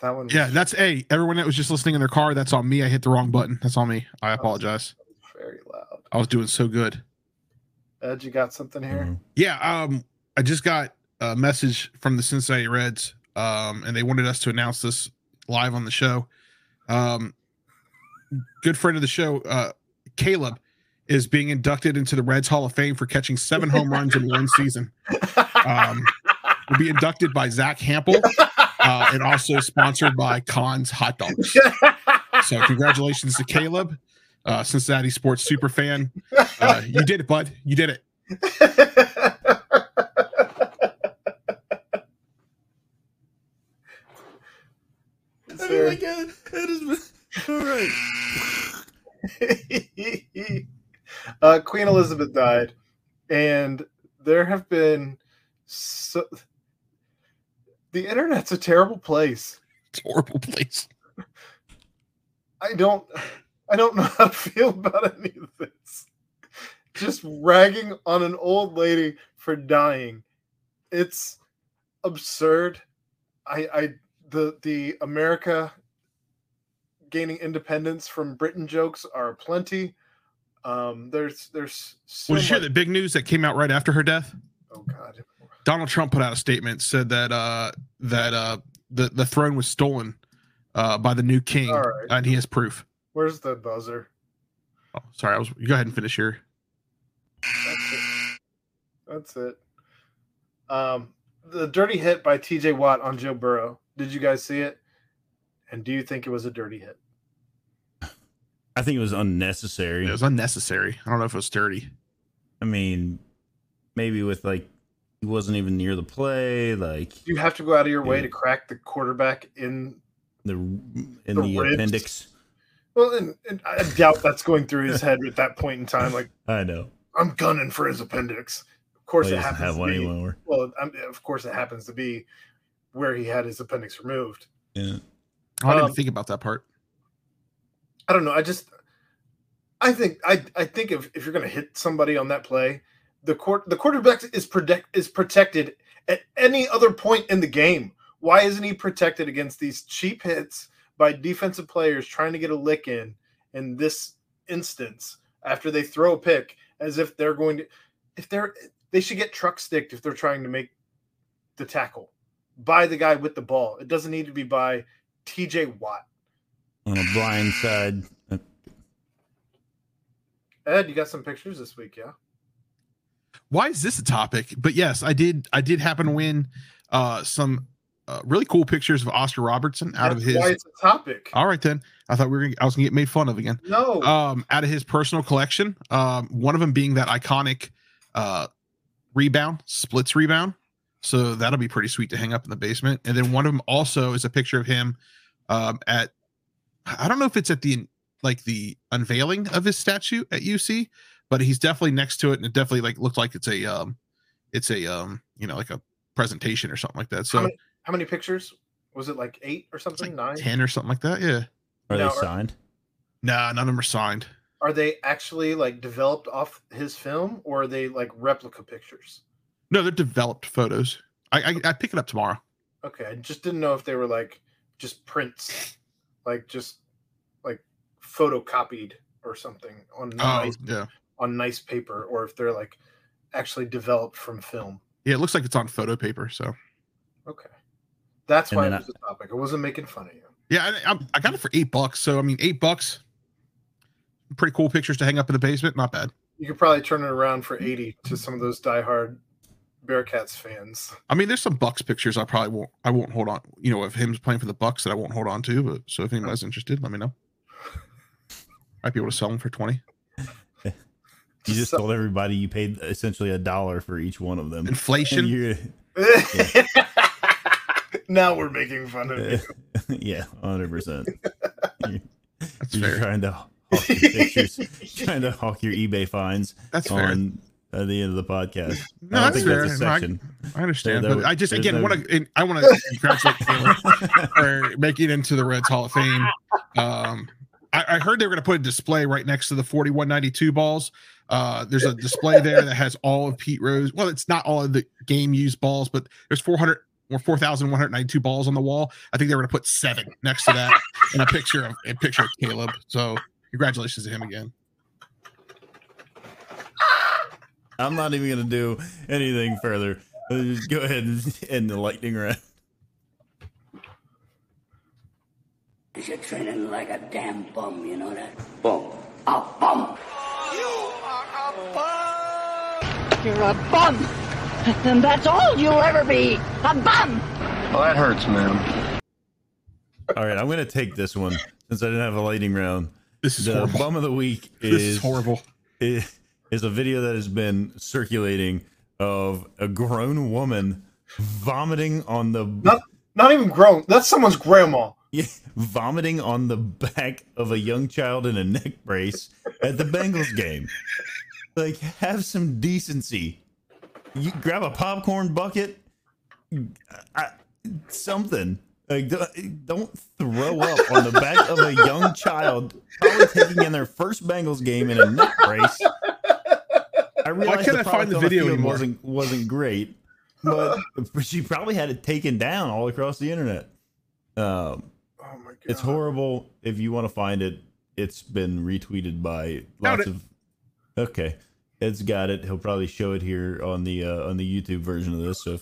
[SPEAKER 5] That one,
[SPEAKER 6] Yeah, that's a everyone that was just listening in their car. That's on me. I hit the wrong button. That's on me. I apologize.
[SPEAKER 5] very loud.
[SPEAKER 6] I was doing so good.
[SPEAKER 5] Ed, you got something here?
[SPEAKER 7] Mhm.
[SPEAKER 6] Yeah, um, I just got a message from the Cincinnati Reds, um, and they wanted us to announce this live on the show. Um, good friend of the show, uh, Caleb, is being inducted into the Reds Hall of Fame for catching seven home runs in one season. Um, will be inducted by Zack Hample, uh, and also sponsored by Kahn's Hot Dogs. So, congratulations to Caleb, uh, Cincinnati sports super fan. Uh, you did it, bud. You did it.
[SPEAKER 5] Is there-
[SPEAKER 7] all right.
[SPEAKER 5] uh, Queen Elizabeth died, and there have been so. The internet's a terrible place.
[SPEAKER 6] It's a horrible place.
[SPEAKER 5] I don't, I don't know how to feel about any of this. Just ragging on an old lady for dying, it's absurd. I, I, the the America gaining independence from Britain jokes are plenty. Um, there's there's so
[SPEAKER 6] Well, did you hear the big news that came out right after her death?
[SPEAKER 5] oh god.
[SPEAKER 6] Donald Trump put out a statement said that uh that uh the the throne was stolen uh by the new king
[SPEAKER 5] right.
[SPEAKER 6] and he has proof.
[SPEAKER 5] Where's the buzzer?
[SPEAKER 6] Oh, sorry, I was you go ahead and finish here.
[SPEAKER 5] That's it. That's it. Um, the dirty hit by T.J. Watt on Joe Burrow. Did you guys see it? And do you think it was a dirty hit?
[SPEAKER 7] I think it was unnecessary.
[SPEAKER 6] it was unnecessary. I don't know if it was dirty.
[SPEAKER 7] I mean, maybe with like he wasn't even near the play, like
[SPEAKER 5] you have to go out of your way
[SPEAKER 7] Yeah.
[SPEAKER 5] to crack the quarterback in?
[SPEAKER 7] the in
[SPEAKER 5] The
[SPEAKER 7] the, appendix.
[SPEAKER 5] Well, and, and I doubt that's going through his head at that point in time. Like
[SPEAKER 7] I know.
[SPEAKER 5] I'm gunning for his appendix. Of course,
[SPEAKER 7] Well,
[SPEAKER 5] it happens
[SPEAKER 7] have
[SPEAKER 5] to
[SPEAKER 7] one
[SPEAKER 5] be.
[SPEAKER 7] anymore.
[SPEAKER 5] Well, um, of course, it happens to be where he had his appendix removed.
[SPEAKER 7] Yeah.
[SPEAKER 6] I didn't
[SPEAKER 5] Um,
[SPEAKER 6] think about that part.
[SPEAKER 5] I don't know. I just, I think, I, I think if, if you're going to hit somebody on that play, the court, the quarterback is protect is protected at any other point in the game. Why isn't he protected against these cheap hits by defensive players trying to get a lick in? In this instance, after they throw a pick, as if they're going to, if they're, they should get truck sticked if they're trying to make the tackle by the guy with the ball. It doesn't need to be by T.J. Watt.
[SPEAKER 7] On a blind side. uh,
[SPEAKER 5] Ed, you got some pictures this week, yeah?
[SPEAKER 6] Why is this a topic? But yes, I did I did happen to win uh some uh, really cool pictures of Oscar Robertson out of his
[SPEAKER 5] why it's a topic.
[SPEAKER 6] All right then. I thought we were gonna, I was going to get made fun of again.
[SPEAKER 5] No,
[SPEAKER 6] um, out of his personal collection. Um, one of them being that iconic uh, rebound, splits rebound. So that'll be pretty sweet to hang up in the basement. And then one of them also is a picture of him um, at, I don't know if it's at the like the unveiling of his statue at UC, but he's definitely next to it, and it definitely like looked like it's a um, it's a um, you know, like a presentation or something like that. So
[SPEAKER 5] how, many, how many pictures? Was it like eight or something? Nine?
[SPEAKER 6] ten or something like that. Yeah.
[SPEAKER 7] Are
[SPEAKER 5] Now,
[SPEAKER 7] they
[SPEAKER 5] are-
[SPEAKER 7] signed?
[SPEAKER 6] Nah, none of them are signed.
[SPEAKER 5] Are they actually like developed off his film, or are they like replica pictures?
[SPEAKER 6] No, they're developed photos. I I, I pick it up tomorrow.
[SPEAKER 5] Okay, I just didn't know if they were like just prints, like just like photocopied or something on
[SPEAKER 6] Oh,
[SPEAKER 5] nice
[SPEAKER 6] yeah.
[SPEAKER 5] on nice paper, or if they're like actually developed from film.
[SPEAKER 6] Yeah, it looks like it's on photo paper. So
[SPEAKER 5] Okay, that's
[SPEAKER 7] And
[SPEAKER 5] why it
[SPEAKER 7] then
[SPEAKER 5] was a topic. I wasn't making fun of you.
[SPEAKER 6] yeah, I, I, I got it for eight bucks. So I mean, eight bucks, pretty cool pictures to hang up in the basement. Not bad.
[SPEAKER 5] You could probably turn it around for eighty to some of those diehard Bearcats fans.
[SPEAKER 6] I mean, there's some Bucks pictures I probably won't. I won't hold on. You know, of him playing for the Bucks that I won't hold on to. But so if anybody's interested, let me know. I'd be able to sell them for twenty.
[SPEAKER 7] You just
[SPEAKER 5] So-
[SPEAKER 7] told everybody you paid essentially a dollar for each one of them.
[SPEAKER 6] Inflation.
[SPEAKER 7] you're-
[SPEAKER 5] now we're making fun of you.
[SPEAKER 7] yeah, hundred percent.
[SPEAKER 6] That's
[SPEAKER 7] You're
[SPEAKER 6] fair.
[SPEAKER 7] trying to hawk your pictures, trying to hawk your eBay finds
[SPEAKER 6] That's fair.
[SPEAKER 7] on at the end of the podcast.
[SPEAKER 6] No,
[SPEAKER 7] I don't
[SPEAKER 6] that's
[SPEAKER 7] think that's a
[SPEAKER 6] fair. No, I- I understand, but I just again want to. I want to congratulate Taylor for making it into the Reds Hall of Fame. Um, I, I heard they were going to put a display right next to the 4192 balls. Uh, there's a display there that has all of Pete Rose. Well, it's not all of the game used balls, but there's 400 or 4,192 balls on the wall. I think they were going to put seven next to that and a picture of a picture of Caleb. So congratulations to him again.
[SPEAKER 7] I'm not even gonna do anything further. Uh, Just go ahead and end the lightning round.
[SPEAKER 8] You're training like a damn bum, you know that? Bum. A bum.
[SPEAKER 9] You're a bum. You're a bum! And that's all you'll ever be. A bum.
[SPEAKER 10] Well, that hurts, man.
[SPEAKER 7] All right, I'm gonna take this one since I didn't have a lightning round.
[SPEAKER 6] This is
[SPEAKER 7] The
[SPEAKER 6] horrible.
[SPEAKER 7] bum of the week
[SPEAKER 6] This is
[SPEAKER 7] is
[SPEAKER 6] horrible.
[SPEAKER 7] is, is a video that has been circulating of a grown woman vomiting on the
[SPEAKER 5] Not not even grown. That's someone's grandma.
[SPEAKER 7] yeah, vomiting on the back of a young child in a neck brace at the Bengals game. Like, have some decency. You grab a popcorn bucket, I, something. Like, don't, don't throw up on the back of a young child, probably taking in their first Bengals game in a neck brace. I realized
[SPEAKER 6] can't
[SPEAKER 7] the
[SPEAKER 6] I find the video anymore?
[SPEAKER 7] wasn't wasn't great, but she probably had it taken down all across the internet. Um,
[SPEAKER 5] Oh my god.
[SPEAKER 7] It's horrible. If you want to find it, it's been retweeted by lots of. Okay, Ed's got it. He'll probably show it here on the uh, on the YouTube version of this. So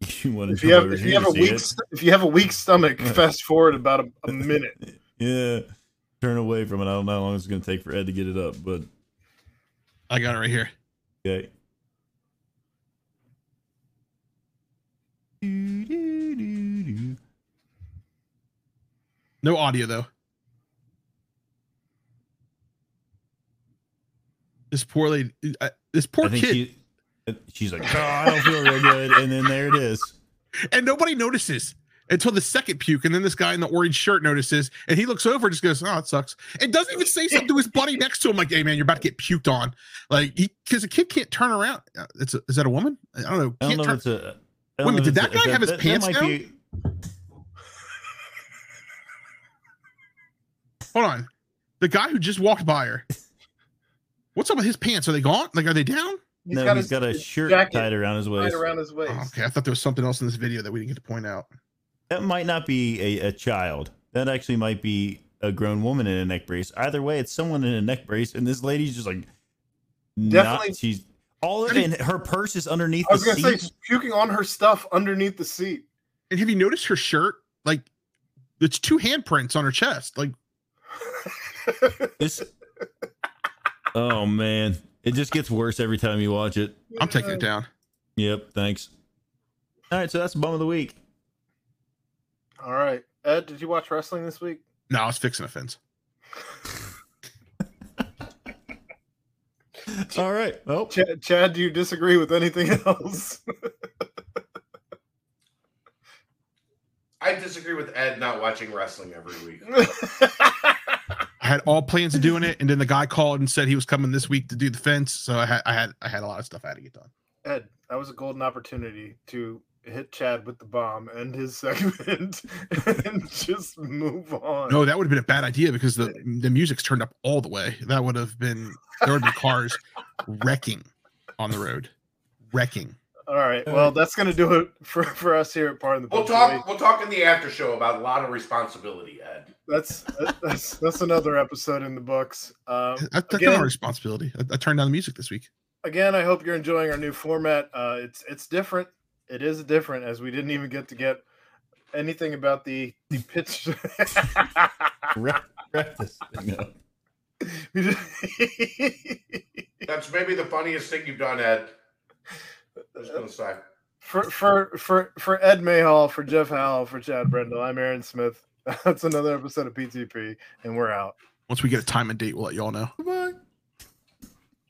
[SPEAKER 7] if you want to
[SPEAKER 5] If you have if you have a weak st- if you have a weak stomach, fast forward about a, a minute.
[SPEAKER 7] yeah, turn away from it. I don't know how long it's going to take for Ed to get it up, but
[SPEAKER 6] I got it right here.
[SPEAKER 7] okay.
[SPEAKER 6] No audio though. This poor lady, uh, this poor
[SPEAKER 7] I think
[SPEAKER 6] kid,
[SPEAKER 7] she, uh, she's like, oh, I don't feel very good, and then there it is.
[SPEAKER 6] and nobody notices until the second puke, and then this guy in the orange shirt notices, and he looks over, and just goes, "Oh, it sucks," and doesn't even say something to his buddy next to him, like, "Hey, man, you're about to get puked on," like, because a kid can't turn around. Uh, It's a, is that a woman? I don't know.
[SPEAKER 7] I don't
[SPEAKER 6] Can't
[SPEAKER 7] know
[SPEAKER 6] turn-
[SPEAKER 7] if it's a. I don't
[SPEAKER 6] Wait
[SPEAKER 7] know
[SPEAKER 6] minute,
[SPEAKER 7] if
[SPEAKER 6] did
[SPEAKER 7] it's
[SPEAKER 6] that
[SPEAKER 7] a-
[SPEAKER 6] guy have his
[SPEAKER 7] that- that
[SPEAKER 6] pants
[SPEAKER 7] might
[SPEAKER 6] down?
[SPEAKER 7] be-
[SPEAKER 6] Hold on, the guy who just walked by her. What's up with his pants? Are they gone? Like, are they down?
[SPEAKER 5] He's
[SPEAKER 7] no,
[SPEAKER 5] got
[SPEAKER 7] he's
[SPEAKER 5] his-
[SPEAKER 7] got a shirt tied around his waist.
[SPEAKER 5] Tied
[SPEAKER 7] waist.
[SPEAKER 5] around his waist.
[SPEAKER 6] Oh, okay, I thought there was something else in this video that we didn't get to point out.
[SPEAKER 7] That might not be a, a child. That actually might be a grown woman in a neck brace. Either way, it's someone in a neck brace, and this lady's just like,
[SPEAKER 5] Definitely-
[SPEAKER 7] not. She's all of it. Her purse is underneath
[SPEAKER 5] I was
[SPEAKER 7] the
[SPEAKER 5] gonna
[SPEAKER 7] seat.
[SPEAKER 5] say puking on her stuff underneath the seat.
[SPEAKER 6] And have you noticed her shirt? Like, it's two handprints on her chest. Like,
[SPEAKER 7] This. Oh man, it just gets worse every time you watch it.
[SPEAKER 6] I'm taking it down.
[SPEAKER 7] Yep. Thanks. All right, so that's the bum of the week.
[SPEAKER 5] All right, Ed, did you watch wrestling this week?
[SPEAKER 6] No, I was fixing a fence.
[SPEAKER 7] All right. Oh,
[SPEAKER 5] Chad, Chad, do you disagree with anything else?
[SPEAKER 1] I disagree with Ed not watching wrestling every week.
[SPEAKER 6] I had all plans of doing it, and then the guy called and said he was coming this week to do the fence. So I had, I had, I had a lot of stuff I had to get done.
[SPEAKER 5] Ed, that was a golden opportunity to hit Chad with the bomb and his segment and just move on.
[SPEAKER 6] No, that would have been a bad idea because the the music's turned up all the way. That would have been there would be cars wrecking on the road, wrecking.
[SPEAKER 5] All right, well, that's gonna do it for, for us here at Part of the
[SPEAKER 1] We'll
[SPEAKER 5] Punctuation.
[SPEAKER 1] talk. We'll talk in the after show about a lot of responsibility, Ed.
[SPEAKER 5] That's that's that's another episode in the books. Um,
[SPEAKER 6] I, that's not
[SPEAKER 5] again,
[SPEAKER 6] my responsibility. I, I turned down the music this week.
[SPEAKER 5] again, I hope you're enjoying our new format. Uh, it's it's different. It is different as we didn't even get to get anything about the the pitch.
[SPEAKER 7] wrap, wrap this thing up.
[SPEAKER 1] That's maybe the funniest thing you've done, Ed. Just gonna uh, say.
[SPEAKER 5] for for for for Ed Mayhall, for Jeff Howell, for Chad Brendel, I'm Aaron Smith. That's another episode of PTP, and we're out.
[SPEAKER 6] Once we get a time and date, we'll let y'all know.
[SPEAKER 7] Goodbye.